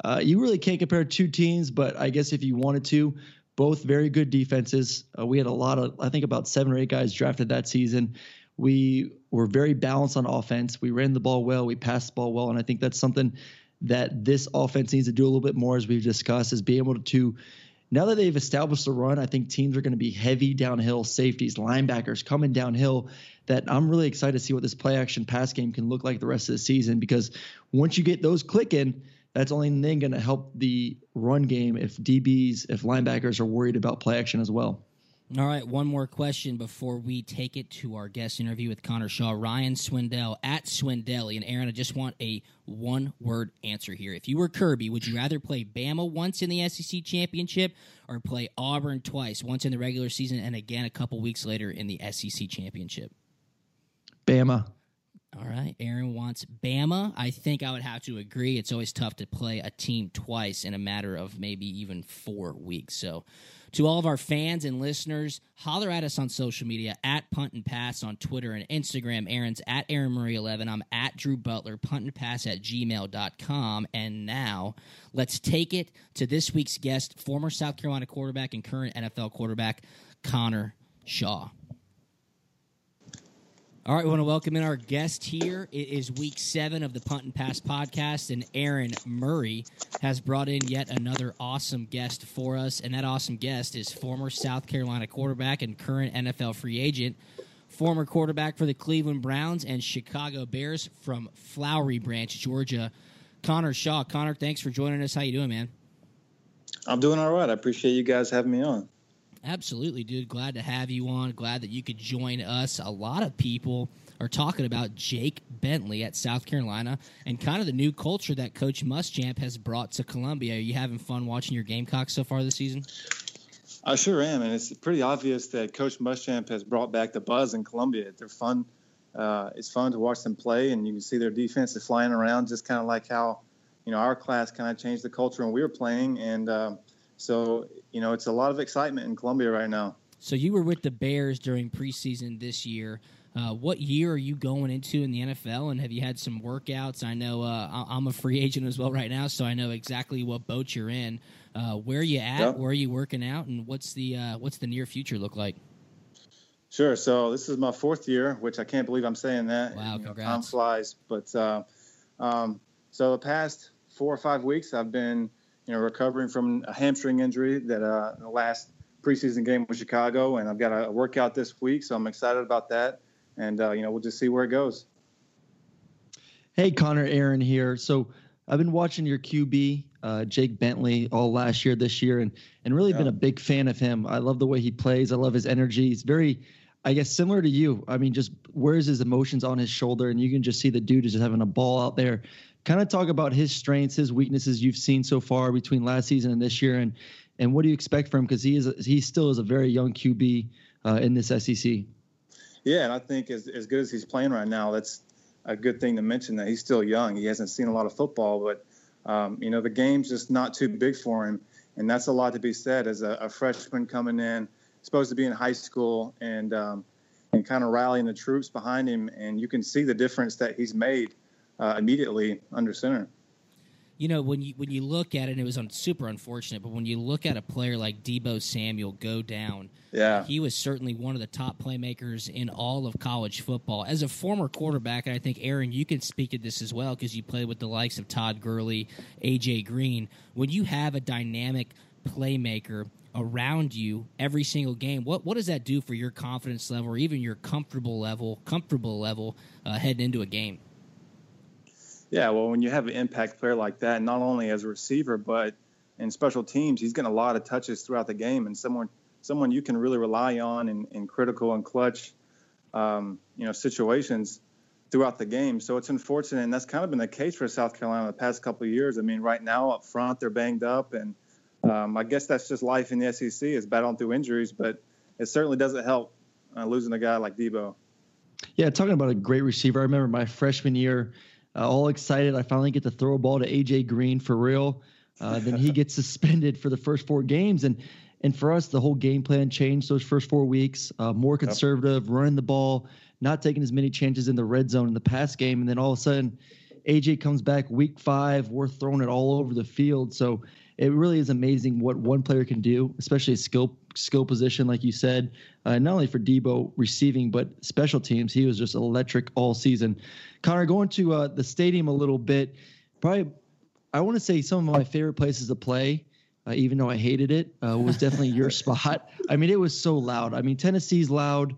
[SPEAKER 2] uh, you really can't compare two teams. But I guess if you wanted to, both very good defenses. Uh, we had a lot of, I think, about seven or eight guys drafted that season. We were very balanced on offense. We ran the ball well. We passed the ball well, and I think that's something that this offense needs to do a little bit more, as we've discussed, is be able to. Now that they've established the run, I think teams are going to be heavy downhill safeties, linebackers coming downhill. That I'm really excited to see what this play action pass game can look like the rest of the season because once you get those clicking, that's only then going to help the run game if DBs, if linebackers are worried about play action as well.
[SPEAKER 1] All right, one more question before we take it to our guest interview with Connor Shaw. Ryan Swindell at Swindelli. And Aaron, I just want a one word answer here. If you were Kirby, would you rather play Bama once in the SEC championship or play Auburn twice, once in the regular season and again a couple weeks later in the SEC championship?
[SPEAKER 2] Bama.
[SPEAKER 1] All right. Aaron wants Bama. I think I would have to agree. It's always tough to play a team twice in a matter of maybe even four weeks. So, to all of our fans and listeners, holler at us on social media at Punt and Pass on Twitter and Instagram. Aaron's at Aaron Murray 11. I'm at Drew Butler, punt and pass at gmail.com. And now let's take it to this week's guest, former South Carolina quarterback and current NFL quarterback, Connor Shaw. All right, we want to welcome in our guest here. It is week seven of the Punt and Pass podcast, and Aaron Murray has brought in yet another awesome guest for us. And that awesome guest is former South Carolina quarterback and current NFL free agent, former quarterback for the Cleveland Browns and Chicago Bears from Flowery Branch, Georgia, Connor Shaw. Connor, thanks for joining us. How you doing, man?
[SPEAKER 3] I'm doing all right. I appreciate you guys having me on.
[SPEAKER 1] Absolutely, dude. Glad to have you on. Glad that you could join us. A lot of people are talking about Jake Bentley at South Carolina and kind of the new culture that Coach Muschamp has brought to Columbia. Are you having fun watching your Gamecocks so far this season?
[SPEAKER 3] I sure am, and it's pretty obvious that Coach Muschamp has brought back the buzz in Columbia. They're fun. Uh, it's fun to watch them play, and you can see their defense is flying around, just kind of like how, you know, our class kind of changed the culture when we were playing, and uh, so you know, it's a lot of excitement in Columbia right now.
[SPEAKER 1] So you were with the Bears during preseason this year. Uh, what year are you going into in the NFL, and have you had some workouts? I know uh, I'm a free agent as well right now, so I know exactly what boat you're in. Uh, where are you at? Yep. Where are you working out, and what's the uh, what's the near future look like?
[SPEAKER 3] Sure. So this is my fourth year, which I can't believe I'm saying that.
[SPEAKER 1] Wow, congrats!
[SPEAKER 3] Know, time flies, but uh, um, so the past four or five weeks, I've been you know, recovering from a hamstring injury that uh, the last preseason game with Chicago, and I've got a workout this week, so I'm excited about that. And uh, you know, we'll just see where it goes.
[SPEAKER 2] Hey, Connor, Aaron here. So I've been watching your QB, uh, Jake Bentley, all last year, this year, and and really yeah. been a big fan of him. I love the way he plays. I love his energy. He's very, I guess, similar to you. I mean, just wears his emotions on his shoulder, and you can just see the dude is just having a ball out there kind of talk about his strengths, his weaknesses you've seen so far between last season and this year, and and what do you expect from him because he is he still is a very young QB uh, in this SEC.
[SPEAKER 3] Yeah, and I think as as good as he's playing right now, that's a good thing to mention that he's still young. He hasn't seen a lot of football, but um, you know the game's just not too big for him, and that's a lot to be said as a, a freshman coming in, supposed to be in high school, and um, and kind of rallying the troops behind him, and you can see the difference that he's made uh, immediately under center.
[SPEAKER 1] You know, when you when you look at it, it was un- super unfortunate. But when you look at a player like Deebo Samuel go down,
[SPEAKER 3] yeah,
[SPEAKER 1] he was certainly one of the top playmakers in all of college football. As a former quarterback, and I think Aaron, you can speak to this as well because you played with the likes of Todd Gurley, AJ Green. When you have a dynamic playmaker around you every single game, what what does that do for your confidence level or even your comfortable level, comfortable level uh, heading into a game?
[SPEAKER 3] Yeah, well, when you have an impact player like that, not only as a receiver but in special teams, he's getting a lot of touches throughout the game, and someone someone you can really rely on in, in critical and clutch, um, you know, situations throughout the game. So it's unfortunate, and that's kind of been the case for South Carolina the past couple of years. I mean, right now up front they're banged up, and um, I guess that's just life in the SEC is battling through injuries, but it certainly doesn't help uh, losing a guy like Deebo.
[SPEAKER 2] Yeah, talking about a great receiver. I remember my freshman year uh, all excited. I finally get to throw a ball to AJ Green for real. Uh, then he gets suspended for the first four games, and and for us, the whole game plan changed those first four weeks. Uh, more conservative, yep. running the ball, not taking as many chances in the red zone in the pass game, and then all of a sudden, AJ comes back week five. We're throwing it all over the field. So it really is amazing what one player can do, especially a skill skill position, like you said. Uh, not only for Deebo receiving, but special teams. He was just electric all season. Connor, going to uh, the stadium a little bit, probably I want to say some of my favorite places to play. Uh, even though I hated it, uh, was definitely your spot. I mean, it was so loud. I mean, Tennessee's loud.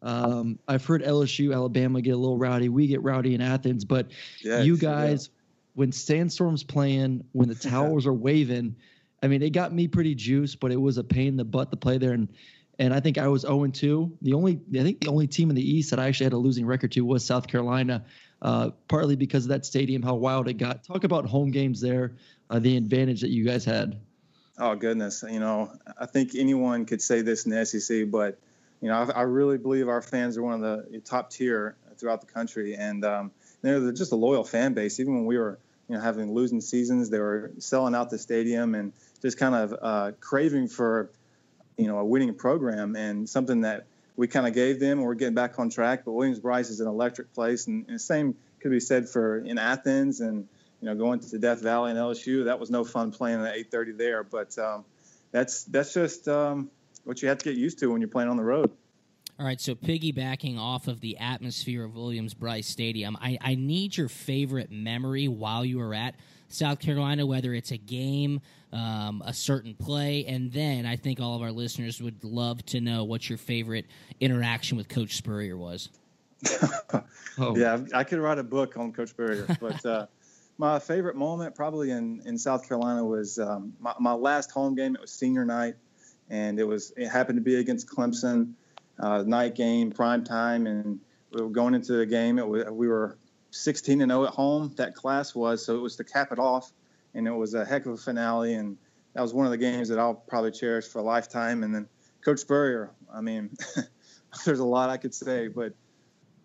[SPEAKER 2] Um, I've heard LSU, Alabama get a little rowdy. We get rowdy in Athens, but yes, you guys, yeah. When Sandstorm's playing, when the towers are waving, I mean, it got me pretty juiced, but it was a pain in the butt to play there. And and I think I was 0 2. The only I think the only team in the East that I actually had a losing record to was South Carolina, uh, partly because of that stadium, how wild it got. Talk about home games there, uh, the advantage that you guys had.
[SPEAKER 3] Oh goodness, you know, I think anyone could say this in the SEC, but you know, I, I really believe our fans are one of the top tier throughout the country, and um, they're just a loyal fan base. Even when we were, you know, having losing seasons, they were selling out the stadium and just kind of uh, craving for, you know, a winning program and something that we kind of gave them. We're getting back on track. But Williams-Brice is an electric place, and, and the same could be said for in Athens and you know going to the Death Valley and LSU. That was no fun playing at 8:30 there, but um, that's that's just um, what you have to get used to when you're playing on the road.
[SPEAKER 1] All right, so piggybacking off of the atmosphere of Williams-Brice Stadium, I, I need your favorite memory while you were at South Carolina, whether it's a game, um, a certain play, and then I think all of our listeners would love to know what your favorite interaction with Coach Spurrier was.
[SPEAKER 3] oh. Yeah, I could write a book on Coach Spurrier, but uh, my favorite moment probably in, in South Carolina was um, my, my last home game. It was senior night, and it was it happened to be against Clemson uh, night game, prime time, and we were going into the game. Was, we were 16 and 0 at home. That class was so it was to cap it off, and it was a heck of a finale. And that was one of the games that I'll probably cherish for a lifetime. And then Coach Spurrier, I mean, there's a lot I could say, but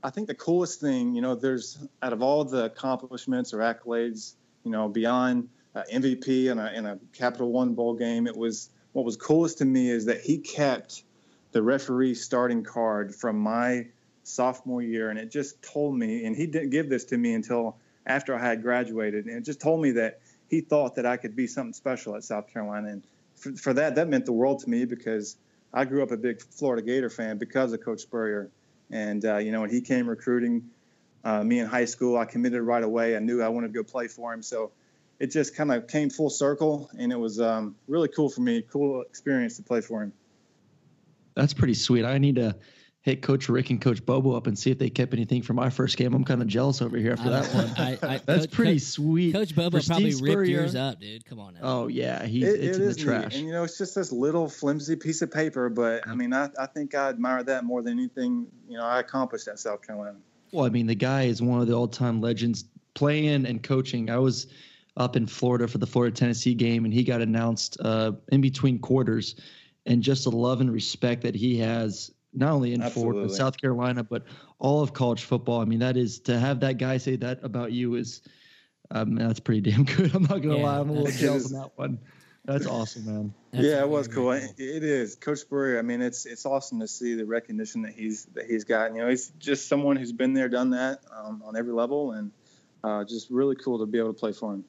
[SPEAKER 3] I think the coolest thing, you know, there's out of all the accomplishments or accolades, you know, beyond uh, MVP in a, in a Capital One bowl game, it was what was coolest to me is that he kept the referee starting card from my sophomore year, and it just told me, and he didn't give this to me until after I had graduated, and it just told me that he thought that I could be something special at South Carolina, and for, for that, that meant the world to me because I grew up a big Florida Gator fan because of Coach Spurrier, and uh, you know when he came recruiting uh, me in high school, I committed right away. I knew I wanted to go play for him, so it just kind of came full circle, and it was um, really cool for me, cool experience to play for him.
[SPEAKER 2] That's pretty sweet. I need to hit Coach Rick and Coach Bobo up and see if they kept anything from my first game. I'm kind of jealous over here after that one. I, I, That's Coach,
[SPEAKER 1] pretty
[SPEAKER 2] Coach, sweet.
[SPEAKER 1] Coach Bobo probably ripped yours up, dude. Come on now.
[SPEAKER 2] Oh yeah, he's it, it's it in the trash.
[SPEAKER 3] Neat. And you know, it's just this little flimsy piece of paper, but I mean, I, I think I admire that more than anything. You know, I accomplished at South Carolina.
[SPEAKER 2] Well, I mean, the guy is one of the all-time legends playing and coaching. I was up in Florida for the Florida Tennessee game, and he got announced uh, in between quarters and just the love and respect that he has not only in Absolutely. Florida, South Carolina, but all of college football. I mean, that is to have that guy say that about you is um, that's pretty damn good. I'm not gonna yeah, lie, I'm a little jealous on that one. That's awesome, man.
[SPEAKER 3] That's yeah, it was cool. It, it is, Coach Spurrier. I mean, it's it's awesome to see the recognition that he's that he's got. You know, he's just someone who's been there, done that um, on every level, and uh, just really cool to be able to play for him.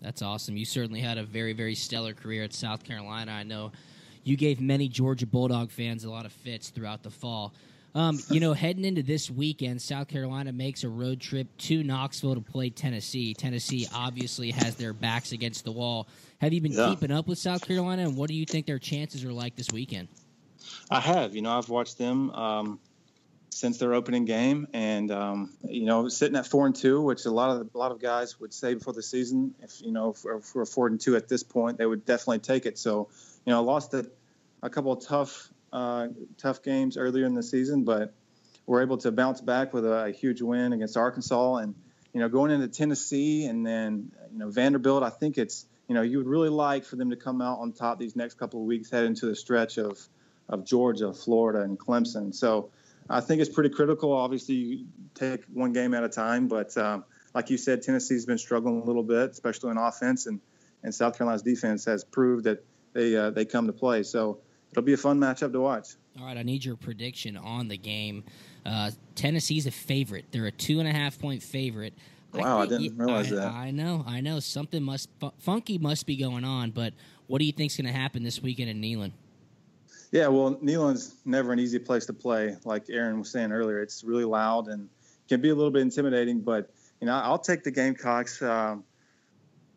[SPEAKER 1] That's awesome. You certainly had a very very stellar career at South Carolina. I know you gave many Georgia Bulldog fans a lot of fits throughout the fall. Um, you know, heading into this weekend, South Carolina makes a road trip to Knoxville to play Tennessee. Tennessee obviously has their backs against the wall. Have you been yeah. keeping up with South Carolina, and what do you think their chances are like this weekend?
[SPEAKER 3] I have. You know, I've watched them um, since their opening game, and um, you know, sitting at four and two, which a lot of a lot of guys would say before the season, if you know, if, if we're four and two at this point, they would definitely take it. So you know, lost a, a couple of tough uh, tough games earlier in the season, but we're able to bounce back with a, a, huge win against Arkansas, and you know, going into Tennessee and then you know Vanderbilt. I think it's you know you would really like for them to come out on top these next couple of weeks, head into the stretch of of Georgia, Florida, and Clemson. So I think it's pretty critical. Obviously, you take one game at a time, but um, like you said, Tennessee's been struggling a little bit, especially in offense, and and South Carolina's defense has proved that they uh, they come to play. So it'll be a fun matchup to watch.
[SPEAKER 1] All right, I need your prediction on the game. Uh, Tennessee's a favorite. They're a two and a half point favorite.
[SPEAKER 3] Wow, I, didn't realize
[SPEAKER 1] I,
[SPEAKER 3] that.
[SPEAKER 1] I know, I know. Something must funky must be going on. But what do you think's going to happen this weekend in Neyland?
[SPEAKER 3] Yeah, well, Neyland's never an easy place to play. Like Aaron was saying earlier, it's really loud and can be a little bit intimidating. But you know, I'll take the Gamecocks. Um,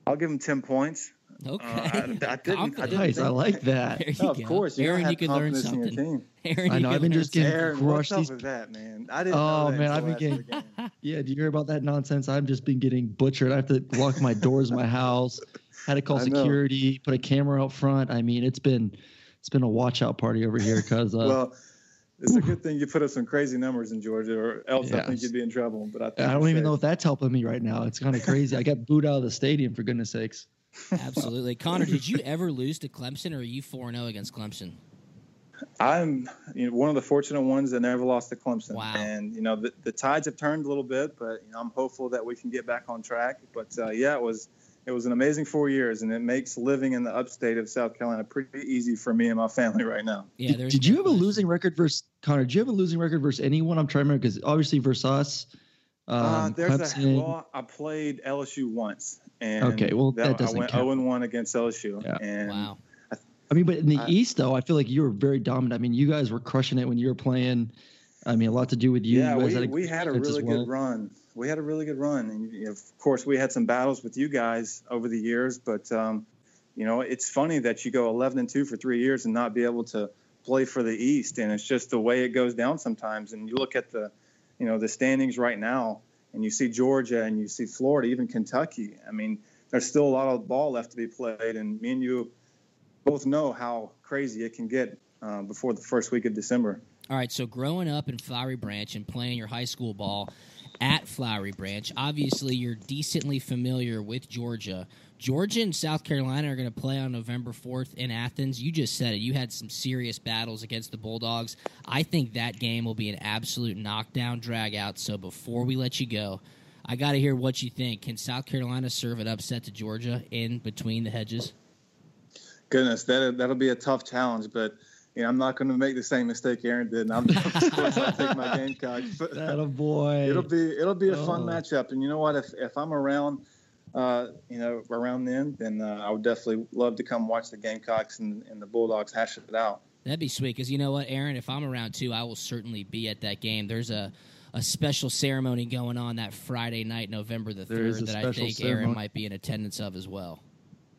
[SPEAKER 3] I'll give them ten points.
[SPEAKER 1] Okay, uh,
[SPEAKER 3] I, I, didn't. I didn't
[SPEAKER 2] nice, I like that.
[SPEAKER 3] Oh, of course, you
[SPEAKER 1] Aaron, you can learn
[SPEAKER 3] something.
[SPEAKER 1] Aaron,
[SPEAKER 2] I know. I've been just getting
[SPEAKER 3] Aaron,
[SPEAKER 2] crushed.
[SPEAKER 3] What's
[SPEAKER 2] these...
[SPEAKER 3] up with that, man? I didn't.
[SPEAKER 2] Oh man, I've been getting. Yeah, do you hear about that nonsense? I've just been getting butchered. I have to lock my doors in my house. Had to call security, put a camera out front. I mean, it's been it's been a watch out party over here because. Uh,
[SPEAKER 3] well, it's a good thing you put up some crazy numbers in Georgia, or else yeah. I think you'd be in trouble. But I,
[SPEAKER 2] I don't even safe. know if that's helping me right now. It's kind of crazy. I got booed out of the stadium for goodness sakes.
[SPEAKER 1] Absolutely, Connor. Did you ever lose to Clemson, or are you four zero against Clemson?
[SPEAKER 3] I'm you know one of the fortunate ones that never lost to Clemson.
[SPEAKER 1] Wow.
[SPEAKER 3] And you know the, the tides have turned a little bit, but you know I'm hopeful that we can get back on track. But uh, yeah, it was it was an amazing four years, and it makes living in the upstate of South Carolina pretty easy for me and my family right now.
[SPEAKER 1] Yeah,
[SPEAKER 2] did, did you have a losing record versus Connor? Did you have a losing record versus anyone? I'm trying to remember because obviously versus us.
[SPEAKER 3] Uh, um, uh, there's Clemson. a well, I played LSU once, and
[SPEAKER 2] okay, well that, that doesn't
[SPEAKER 3] I went
[SPEAKER 2] count.
[SPEAKER 3] 0 and 1 against LSU.
[SPEAKER 1] Yeah.
[SPEAKER 3] And
[SPEAKER 1] wow.
[SPEAKER 2] I, I mean, but in the I, East though, I feel like you were very dominant. I mean, you guys were crushing it when you were playing. I mean, a lot to do with you.
[SPEAKER 3] Yeah,
[SPEAKER 2] you
[SPEAKER 3] we,
[SPEAKER 2] had
[SPEAKER 3] we had a really well. good run we had a really good run. And of course, we had some battles with you guys over the years, but um, you know, it's funny that you go 11 and two for three years and not be able to play for the East, and it's just the way it goes down sometimes. And you look at the, you know, the standings right now, and you see Georgia and you see Florida, even Kentucky. I mean, there's still a lot of ball left to be played, and me and you both know how crazy it can get uh, before the first week of December.
[SPEAKER 1] All right, so growing up in Flowery Branch and playing your high school ball, at Flowery Branch. Obviously, you're decently familiar with Georgia. Georgia and South Carolina are going to play on November 4th in Athens. You just said it. You had some serious battles against the Bulldogs. I think that game will be an absolute knockdown drag out. So before we let you go, I got to hear what you think. Can South Carolina serve an upset to Georgia in between the hedges?
[SPEAKER 3] Goodness, that that'll be a tough challenge, but you know, I'm not going to make the same mistake Aaron did. And I'm of course I'll take my Gamecocks. But
[SPEAKER 2] that a boy.
[SPEAKER 3] It'll be it'll be a oh. fun matchup. And you know what? If if I'm around, uh, you know, around then, then uh, I would definitely love to come watch the Gamecocks and, and the Bulldogs hash it out.
[SPEAKER 1] That'd be sweet. Because you know what, Aaron, if I'm around too, I will certainly be at that game. There's a a special ceremony going on that Friday night, November the third, that I think ceremony. Aaron might be in attendance of as well.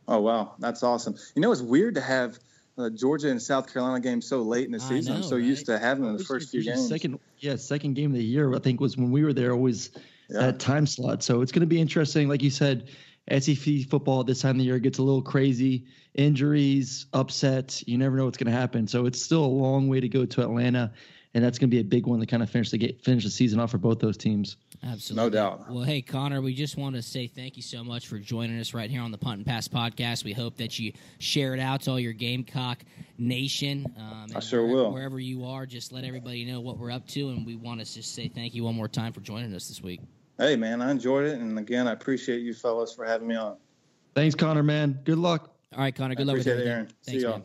[SPEAKER 3] Oh wow, that's awesome! You know, it's weird to have uh, Georgia and South Carolina game so late in the season. Know, I'm so right? used to having them the first few games.
[SPEAKER 2] Second, yeah, second game of the year. I think was when we were there. Always yeah. that time slot. So it's going to be interesting. Like you said, SEC football at this time of the year gets a little crazy. Injuries, upsets. You never know what's going to happen. So it's still a long way to go to Atlanta and that's going to be a big one to kind of finish the get, finish the season off for both those teams.
[SPEAKER 1] Absolutely,
[SPEAKER 3] no doubt.
[SPEAKER 1] Well, hey Connor, we just want to say thank you so much for joining us right here on the Punt and Pass podcast. We hope that you share it out to all your Gamecock Nation.
[SPEAKER 3] Um, I sure
[SPEAKER 1] wherever,
[SPEAKER 3] will.
[SPEAKER 1] Wherever you are, just let everybody know what we're up to, and we want to just say thank you one more time for joining us this week.
[SPEAKER 3] Hey man, I enjoyed it, and again, I appreciate you fellas for having me on.
[SPEAKER 2] Thanks, Connor. Man, good luck.
[SPEAKER 1] All right, Connor. Good I luck
[SPEAKER 3] with
[SPEAKER 1] everything.
[SPEAKER 3] It, Aaron.
[SPEAKER 1] Thanks,
[SPEAKER 3] See y'all.
[SPEAKER 1] Man.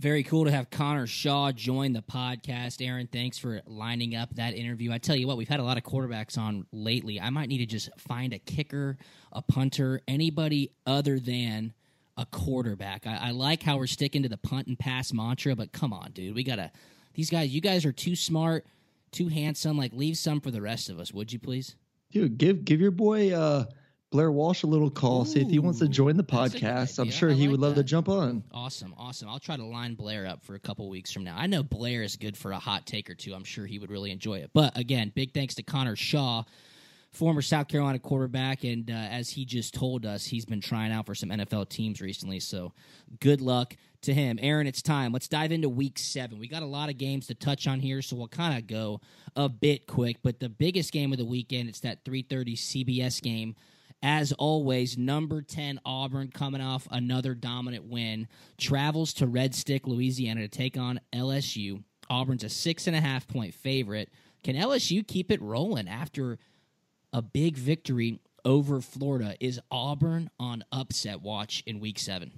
[SPEAKER 1] Very cool to have Connor Shaw join the podcast. Aaron, thanks for lining up that interview. I tell you what, we've had a lot of quarterbacks on lately. I might need to just find a kicker, a punter, anybody other than a quarterback. I, I like how we're sticking to the punt and pass mantra, but come on, dude. We got to, these guys, you guys are too smart, too handsome. Like, leave some for the rest of us, would you please?
[SPEAKER 2] Dude, give give your boy uh Blair Walsh a little call, Ooh, see if he wants to join the podcast. I'm sure he like would love that. to jump on.
[SPEAKER 1] Awesome, awesome. I'll try to line Blair up for a couple weeks from now. I know Blair is good for a hot take or two. I'm sure he would really enjoy it. But again, big thanks to Connor Shaw, former South Carolina quarterback, and uh, as he just told us, he's been trying out for some NFL teams recently. So good luck to him. Aaron, it's time. Let's dive into week seven. We got a lot of games to touch on here, so we'll kind of go a bit quick. But the biggest game of the weekend, it's that 3:30 CBS game as always, number 10 Auburn coming off another dominant win, travels to Red Stick, Louisiana to take on LSU. Auburn's a six and a half point favorite. Can LSU keep it rolling after a big victory over Florida? Is Auburn on upset watch in week seven?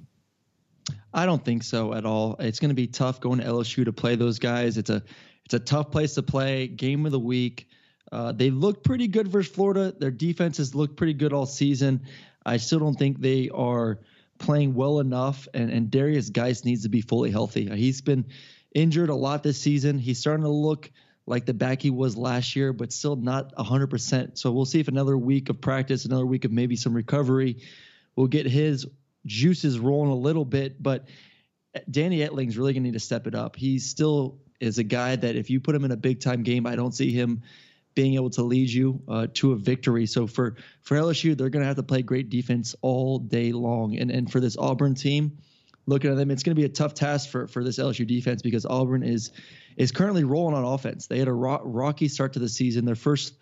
[SPEAKER 2] I don't think so at all. It's going to be tough going to LSU to play those guys. It's a it's a tough place to play. Game of the week. Uh, they look pretty good versus Florida. Their defense has looked pretty good all season. I still don't think they are playing well enough, and, and Derrius Guice needs to be fully healthy. He's been injured a lot this season. He's starting to look like the back he was last year, but still not 100%. So we'll see if another week of practice, another week of maybe some recovery will get his juices rolling a little bit. But Danny Etling's really going to need to step it up. He still is a guy that if you put him in a big time game, I don't see him being able to lead you uh, to a victory. So for for LSU, they're going to have to play great defense all day long. And and for this Auburn team, looking at them, it's going to be a tough task for for this LSU defense because Auburn is is currently rolling on offense. They had a ro- rocky start to the season. Their first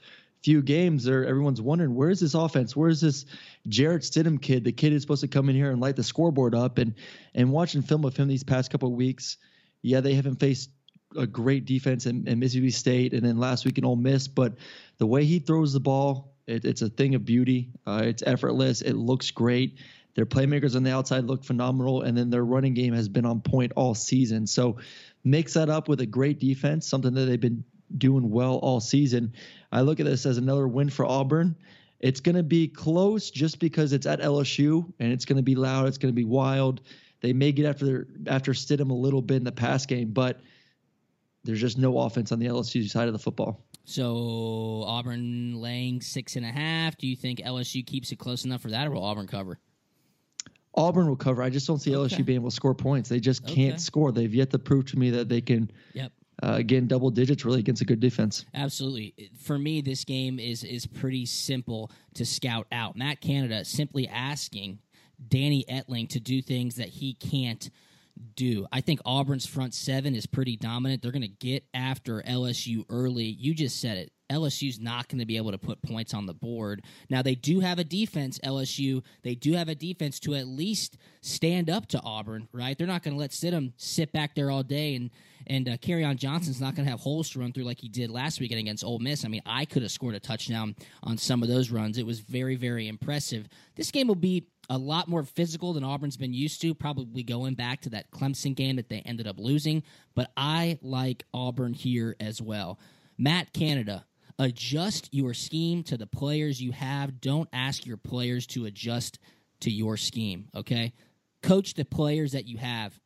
[SPEAKER 2] few games, there everyone's wondering where is this offense? Where is this Jarrett Stidham kid? The kid is supposed to come in here and light the scoreboard up. And and watching film of him these past couple of weeks, yeah, they haven't faced a great defense in, in, Mississippi State, and then last week in Ole Miss. But the way he throws the ball, it, it's a thing of beauty. Uh, it's effortless. It looks great. Their playmakers on the outside look phenomenal, and then their running game has been on point all season. So mix that up with a great defense, something that they've been doing well all season. I look at this as another win for Auburn. It's going to be close just because it's at LSU and it's going to be loud. It's going to be wild. They may get after their, after Stidham a little bit in the pass game, but there's just no offense on the LSU side of the football.
[SPEAKER 1] So Auburn laying six and a half. Do you think LSU keeps it close enough for that, or will Auburn cover?
[SPEAKER 2] Auburn will cover. I just don't see okay. LSU being able to score points. They just can't okay. score. They've yet to prove to me that they can.
[SPEAKER 1] Yep.
[SPEAKER 2] Uh, again, double digits really against a good defense.
[SPEAKER 1] Absolutely. For me, this game is is pretty simple to scout out. Matt Canada simply asking Danny Etling to do things that he can't do. I think Auburn's front seven is pretty dominant. They're going to get after LSU early. You just said it. LSU's not going to be able to put points on the board. Now they do have a defense, LSU. They do have a defense to at least stand up to Auburn, right? They're not going to let Stidham sit back there all day and and uh, Kerryon Johnson's not going to have holes to run through like he did last weekend against Ole Miss. I mean, I could have scored a touchdown on some of those runs. It was very very impressive. This game will be a lot more physical than Auburn's been used to, probably going back to that Clemson game that they ended up losing. But I like Auburn here as well. Matt Canada, adjust your scheme to the players you have. Don't ask your players to adjust to your scheme, okay? Coach the players that you have,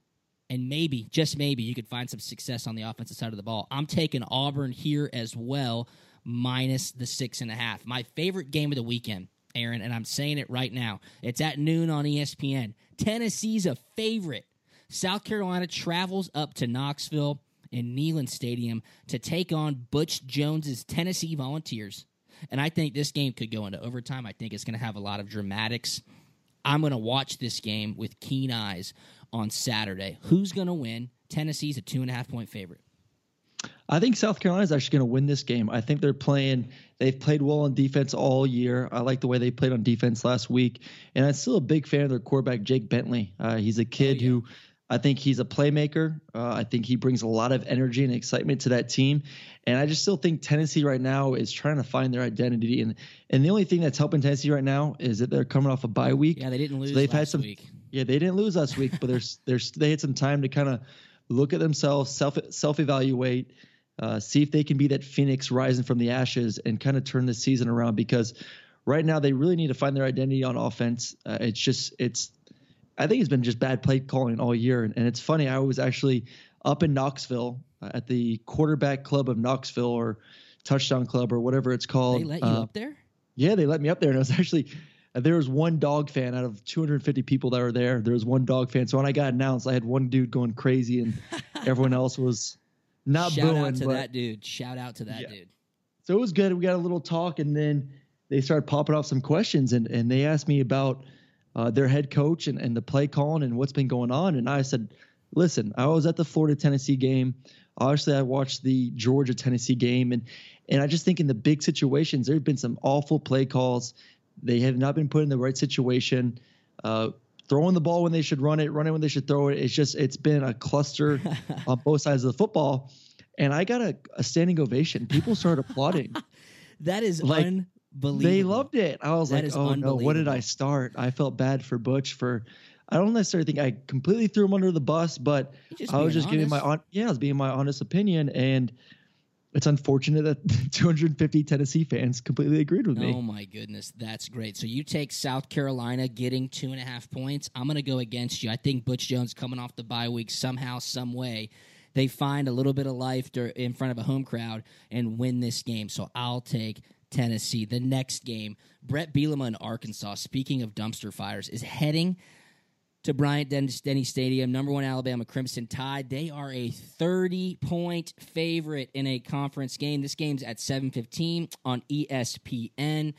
[SPEAKER 1] and maybe, just maybe, you could find some success on the offensive side of the ball. I'm taking Auburn here as well, minus the six and a half. My favorite game of the weekend Aaron, and I'm saying it right now. It's at noon on ESPN. Tennessee's a favorite. South Carolina travels up to Knoxville in Neyland Stadium to take on Butch Jones's Tennessee Volunteers. And I think this game could go into overtime. I think it's going to have a lot of dramatics. I'm going to watch this game with keen eyes on Saturday. Who's going to win? Tennessee's a two and a half point favorite.
[SPEAKER 2] I think South Carolina is actually going to win this game. I think they're playing. They've played well on defense all year. I like the way they played on defense last week, and I'm still a big fan of their quarterback Jake Bentley. Uh, he's a kid oh, yeah. who I think he's a playmaker. Uh, I think he brings a lot of energy and excitement to that team, and I just still think Tennessee right now is trying to find their identity. and And the only thing that's helping Tennessee right now is that they're coming off a bye week.
[SPEAKER 1] Yeah, they didn't lose. So they've had some. Week.
[SPEAKER 2] Yeah, they didn't lose last week, but there's there's they had some time to kind of look at themselves, self self evaluate uh, see if they can be that phoenix rising from the ashes and kind of turn the season around because right now they really need to find their identity on offense. Uh, it's just it's I think it's been just bad play calling all year, and, and it's funny. I was actually up in Knoxville uh, at the quarterback club of Knoxville or touchdown club or whatever it's called.
[SPEAKER 1] They let you uh, up there?
[SPEAKER 2] Yeah, they let me up there, and I was actually there was one dog fan out of 250 people that were there. There was one dog fan. So when I got announced, I had one dude going crazy, and everyone else was not
[SPEAKER 1] Shout
[SPEAKER 2] booing,
[SPEAKER 1] out to
[SPEAKER 2] but,
[SPEAKER 1] that dude. Shout out to that yeah. dude.
[SPEAKER 2] So it was good. We got a little talk, and then they started popping off some questions, and and they asked me about uh, their head coach and, and the play calling and what's been going on. And I said, listen, I was at the Florida Tennessee game. Obviously, I watched the Georgia Tennessee game, and and I just think in the big situations, there have been some awful play calls. They have not been put in the right situation. Uh, throwing the ball when they should run it, running when they should throw it. It's just it's been a cluster on both sides of the football. And I got a, a standing ovation. People started applauding.
[SPEAKER 1] that is like, unbelievable.
[SPEAKER 2] They loved it. I was that like, oh no, what did I start? I felt bad for Butch for I don't necessarily think I completely threw him under the bus, but I was just honest. giving my on yeah, I was being my honest opinion and it's unfortunate that 250 Tennessee fans completely agreed with me.
[SPEAKER 1] Oh my goodness, that's great. So you take South Carolina getting two and a half points. I'm going to go against you. I think Butch Jones coming off the bye week somehow, some way, they find a little bit of life in front of a home crowd and win this game. So I'll take Tennessee. The next game, Bret Bielema in Arkansas. Speaking of dumpster fires, is heading to Bryant Denny Stadium, number one Alabama Crimson Tide. They are a 30 point favorite in a conference game. This game's at 7:15 on ESPN.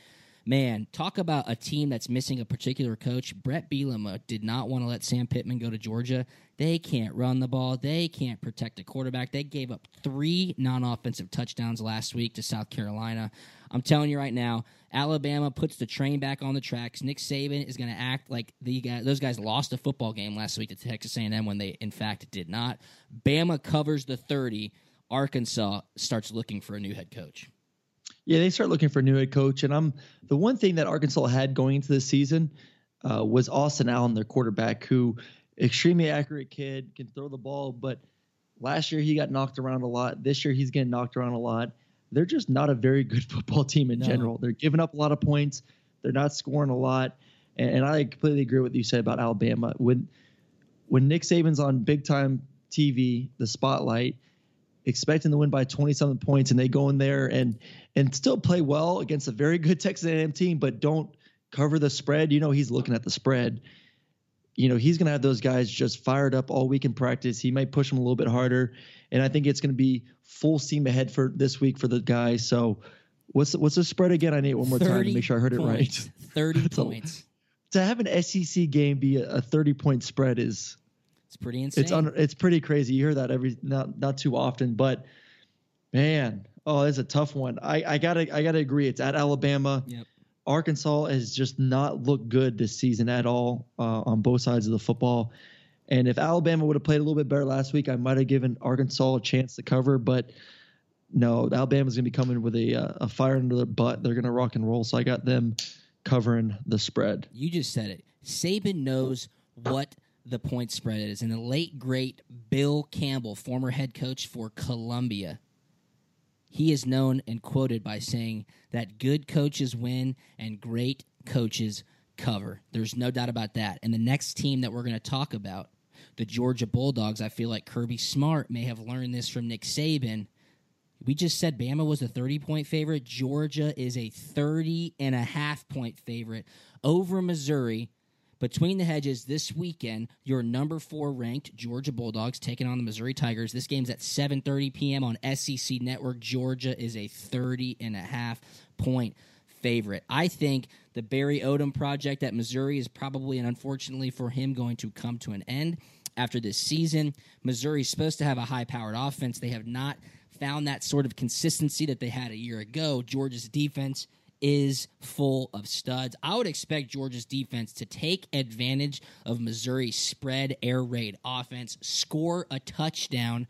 [SPEAKER 1] Man, talk about a team that's missing a particular coach. Bret Bielema did not want to let Sam Pittman go to Georgia. They can't run the ball. They can't protect a quarterback. They gave up three non offensive touchdowns last week to South Carolina. I'm telling you right now, Alabama puts the train back on the tracks. Nick Saban is going to act like the guy, those guys lost a football game last week to Texas A&M when they, in fact, did not. Bama covers the 30. Arkansas starts looking for a new head coach.
[SPEAKER 2] Yeah, they start looking for a new head coach, and I'm the one thing that Arkansas had going into the season uh, was Austin Allen, their quarterback, who extremely accurate kid, can throw the ball, but last year he got knocked around a lot. This year he's getting knocked around a lot. They're just not a very good football team in no. general. They're giving up a lot of points. They're not scoring a lot. And, and I completely agree with what you said about Alabama. When when Nick Saban's on big time TV, the spotlight, expecting to win by 20 something points, and they go in there and and still play well against a very good Texas A&M team, but don't cover the spread. You know he's looking at the spread you know, he's going to have those guys just fired up all week in practice. He might push them a little bit harder, and I think it's going to be full steam ahead for this week for the guys. So, what's the, what's the spread again? I need one more time to make sure I heard
[SPEAKER 1] points.
[SPEAKER 2] it right.
[SPEAKER 1] Thirty points.
[SPEAKER 2] To have an SEC game be a, a thirty point spread is
[SPEAKER 1] it's pretty insane.
[SPEAKER 2] It's un, it's pretty crazy. You hear that every not not too often, but man, oh, it's a tough one. I I gotta I gotta agree. It's at Alabama.
[SPEAKER 1] Yep.
[SPEAKER 2] Arkansas has just not looked good this season at all uh, on both sides of the football. And if Alabama would have played a little bit better last week, I might have given Arkansas a chance to cover. But no, Alabama's going to be coming with a, uh, a fire under their butt. They're going to rock and roll. So I got them covering the spread.
[SPEAKER 1] You just said it. Saban knows what the point spread is. And the late, great Bill Campbell, former head coach for Columbia, he is known and quoted by saying that good coaches win and great coaches cover. There's no doubt about that. And the next team that we're going to talk about, the Georgia Bulldogs, I feel like Kirby Smart may have learned this from Nick Saban. We just said Bama was a 30 point favorite. Georgia is a 30 and a half point favorite over Missouri between the hedges this weekend, your number four ranked Georgia Bulldogs taking on the Missouri Tigers. This game's at 7:30 p.m. on SEC Network. Georgia is a 30 and a half point favorite. I think the Barry Odom project at Missouri is probably and unfortunately for him going to come to an end after this season. Missouri's supposed to have a high-powered offense. They have not found that sort of consistency that they had a year ago. Georgia's defense is full of studs. I would expect Georgia's defense to take advantage of Missouri's spread air raid offense, score a touchdown.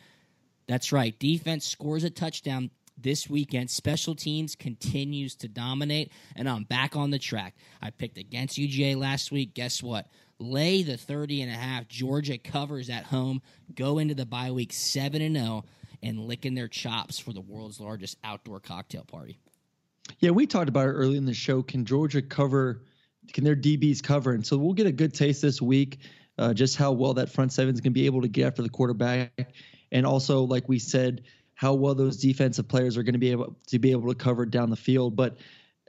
[SPEAKER 1] That's right. Defense scores a touchdown this weekend. Special teams continues to dominate, and I'm back on the track. I picked against UGA last week. Guess what? Lay the 30 and a half. Georgia covers at home. Go into the bye week 7 and 0 and licking their chops for the world's largest outdoor cocktail party.
[SPEAKER 2] Yeah, we talked about it early in the show. Can Georgia cover? Can their DBs cover? And so we'll get a good taste this week, uh, just how well that front seven is going to be able to get after the quarterback, and also like we said, how well those defensive players are going to be able to be able to cover down the field. But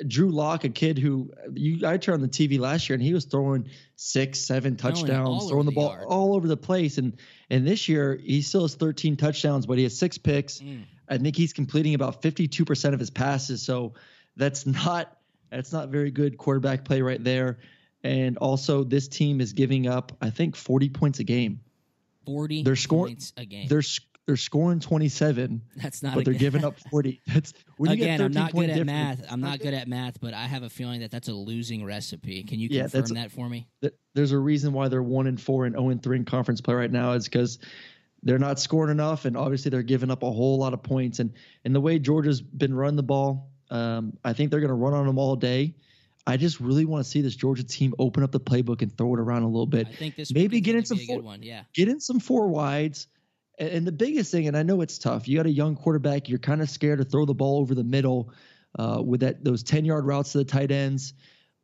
[SPEAKER 2] Drew Lock, a kid who you I turned on the TV last year and he was throwing six, seven touchdowns, throwing the, the ball yard. all over the place. And and this year he still has 13 touchdowns, but he has six picks. Mm. I think he's completing about 52% of his passes. So that's not that's not very good quarterback play right there. And also, this team is giving up, I think, 40 points a game.
[SPEAKER 1] 40 they're scoring, points a game.
[SPEAKER 2] They're they're scoring 27.
[SPEAKER 1] That's not.
[SPEAKER 2] But they're giving up 40. That's
[SPEAKER 1] again. I'm not good at math. I'm not good at math, but I have a feeling that that's a losing recipe. Can you confirm that for me?
[SPEAKER 2] There's a reason why they're one and four and 0 and three in conference play right now. Is because they're not scoring enough, and obviously they're giving up a whole lot of points. And and the way Georgia's been running the ball, um, I think they're going to run on them all day. I just really want to see this Georgia team open up the playbook and throw it around a little bit.
[SPEAKER 1] I think this
[SPEAKER 2] maybe get in some
[SPEAKER 1] four, one, yeah.
[SPEAKER 2] Get in some four wides And the biggest thing, and I know it's tough. You got a young quarterback. You're kind of scared to throw the ball over the middle uh, with that those ten yard routes to the tight ends.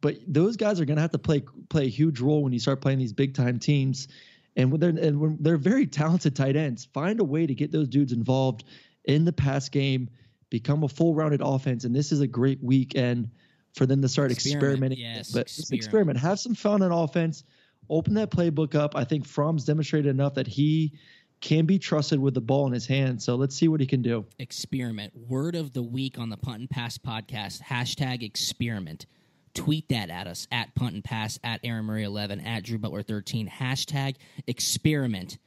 [SPEAKER 2] But those guys are going to have to play play a huge role when you start playing these big time teams. And when they're and when they're very talented tight ends, find a way to get those dudes involved in the pass game, become a full rounded offense. And this is a great weekend for them to start
[SPEAKER 1] Experiment,
[SPEAKER 2] experimenting.
[SPEAKER 1] yes,
[SPEAKER 2] but
[SPEAKER 1] experiment.
[SPEAKER 2] experiment. Have some fun on offense. Open that playbook up. I think Fromm's demonstrated enough that he can be trusted with the ball in his hand. So let's see what he can do.
[SPEAKER 1] experiment. Word of the week on the Punt and Pass podcast. Hashtag experiment. Tweet that at us at Punt and Pass, at Aaron Murray 11, at Drew Butler 13. Hashtag experiment.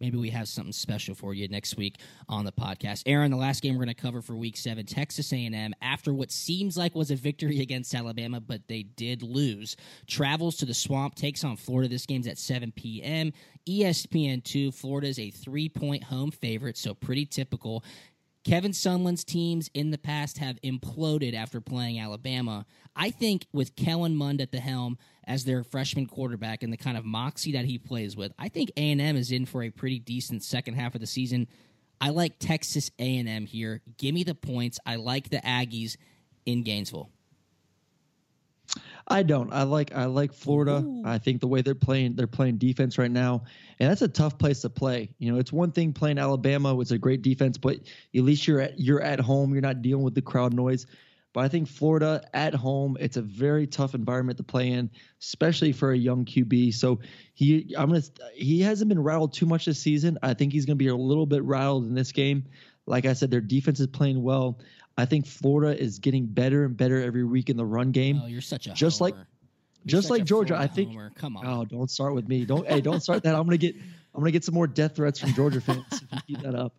[SPEAKER 1] Maybe we have something special for you next week on the podcast. Aaron, the last game we're going to cover for Week Seven, Texas A&M, after what seems like was a victory against Alabama, but they did lose, travels to the Swamp, takes on Florida. This game's at 7 p.m. ESPN two. Florida is a three-point home favorite, so pretty typical. Kevin Sumlin's teams in the past have imploded after playing Alabama. I think with Kellen Mond at the helm as their freshman quarterback and the kind of moxie that he plays with, I think A&M is in for a pretty decent second half of the season. I like Texas A&M here. Give me the points. I like the Aggies in Gainesville.
[SPEAKER 2] I don't. I like I like Florida.
[SPEAKER 1] Ooh.
[SPEAKER 2] I think the way they're playing they're playing defense right now, and that's a tough place to play. You know, it's one thing playing Alabama, it's a great defense, but at least you're at you're at home. You're not dealing with the crowd noise. But I think Florida at home, it's a very tough environment to play in, especially for a young QB. So he I'm gonna he hasn't been rattled too much this season. I think he's gonna be a little bit rattled in this game. Like I said, their defense is playing well. I think Florida is getting better and better every week in the run game.
[SPEAKER 1] Oh, you're such a
[SPEAKER 2] Just like-
[SPEAKER 1] You're
[SPEAKER 2] just like Georgia,
[SPEAKER 1] Florida
[SPEAKER 2] I think-
[SPEAKER 1] homer. Come on.
[SPEAKER 2] Oh, don't start with me. Don't hey, don't start that. I'm gonna get I'm gonna get some more death threats from Georgia fans if you keep that up.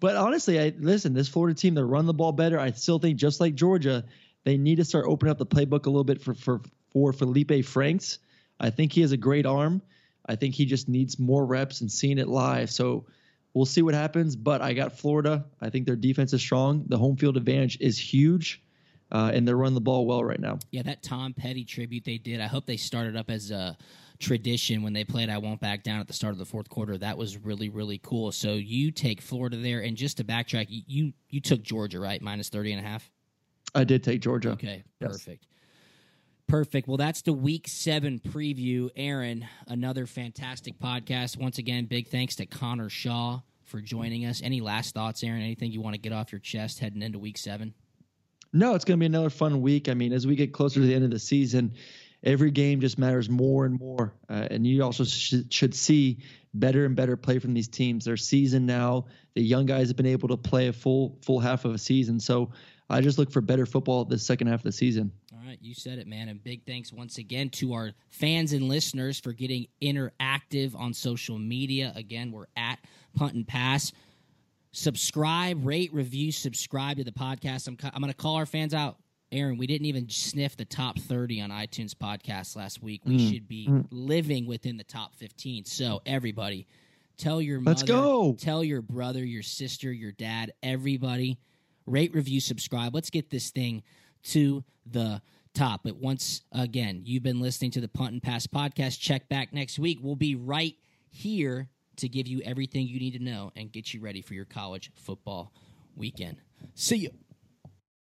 [SPEAKER 2] But honestly, I listen, this Florida team, they run the ball better. I still think just like Georgia, they need to start opening up the playbook a little bit for for for Feleipe Franks. I think he has a great arm. I think he just needs more reps and seeing it live. So we'll see what happens. But I got Florida. I think their defense is strong. The home field advantage is huge. Uh, and they're running the ball well right now.
[SPEAKER 1] Yeah, that Tom Petty tribute they did. I hope they started up as a tradition when they played I Won't Back Down at the start of the fourth quarter. That was really, really cool. So you take Florida there. And just to backtrack, you you, took Georgia, right? Minus 30 and a half?
[SPEAKER 2] I did take Georgia.
[SPEAKER 1] Okay,
[SPEAKER 2] Yes.
[SPEAKER 1] perfect. Perfect. Well, that's the week seven preview. Aaron, another fantastic podcast. Once again, big thanks to Connor Shaw for joining us. Any last thoughts, Aaron? Anything you want to get off your chest heading into week seven?
[SPEAKER 2] No, it's going to be another fun week. I mean, as we get closer to the end of the season, every game just matters more and more. Uh, and you also sh- should see better and better play from these teams. They're seasoned now. The young guys have been able to play a full full half of a season. So I just look for better football the second half of the season.
[SPEAKER 1] Right, you said it, man. And big thanks once again to our fans and listeners for getting interactive on social media. Again, we're at Punt and Pass. Subscribe, rate, review, subscribe to the podcast. I'm, I'm going to call our fans out. Aaron, we didn't even sniff the top 30 on iTunes podcasts last week. We
[SPEAKER 2] Mm,
[SPEAKER 1] should be living within the top 15. So, everybody, tell your mother,
[SPEAKER 2] Let's go.
[SPEAKER 1] tell your brother, your sister, your dad, everybody, rate, review, subscribe. Let's get this thing to the top. But once again, you've been listening to the Punt and Pass podcast. Check back next week. We'll be right here to give you everything you need to know and get you ready for your college football weekend. See you.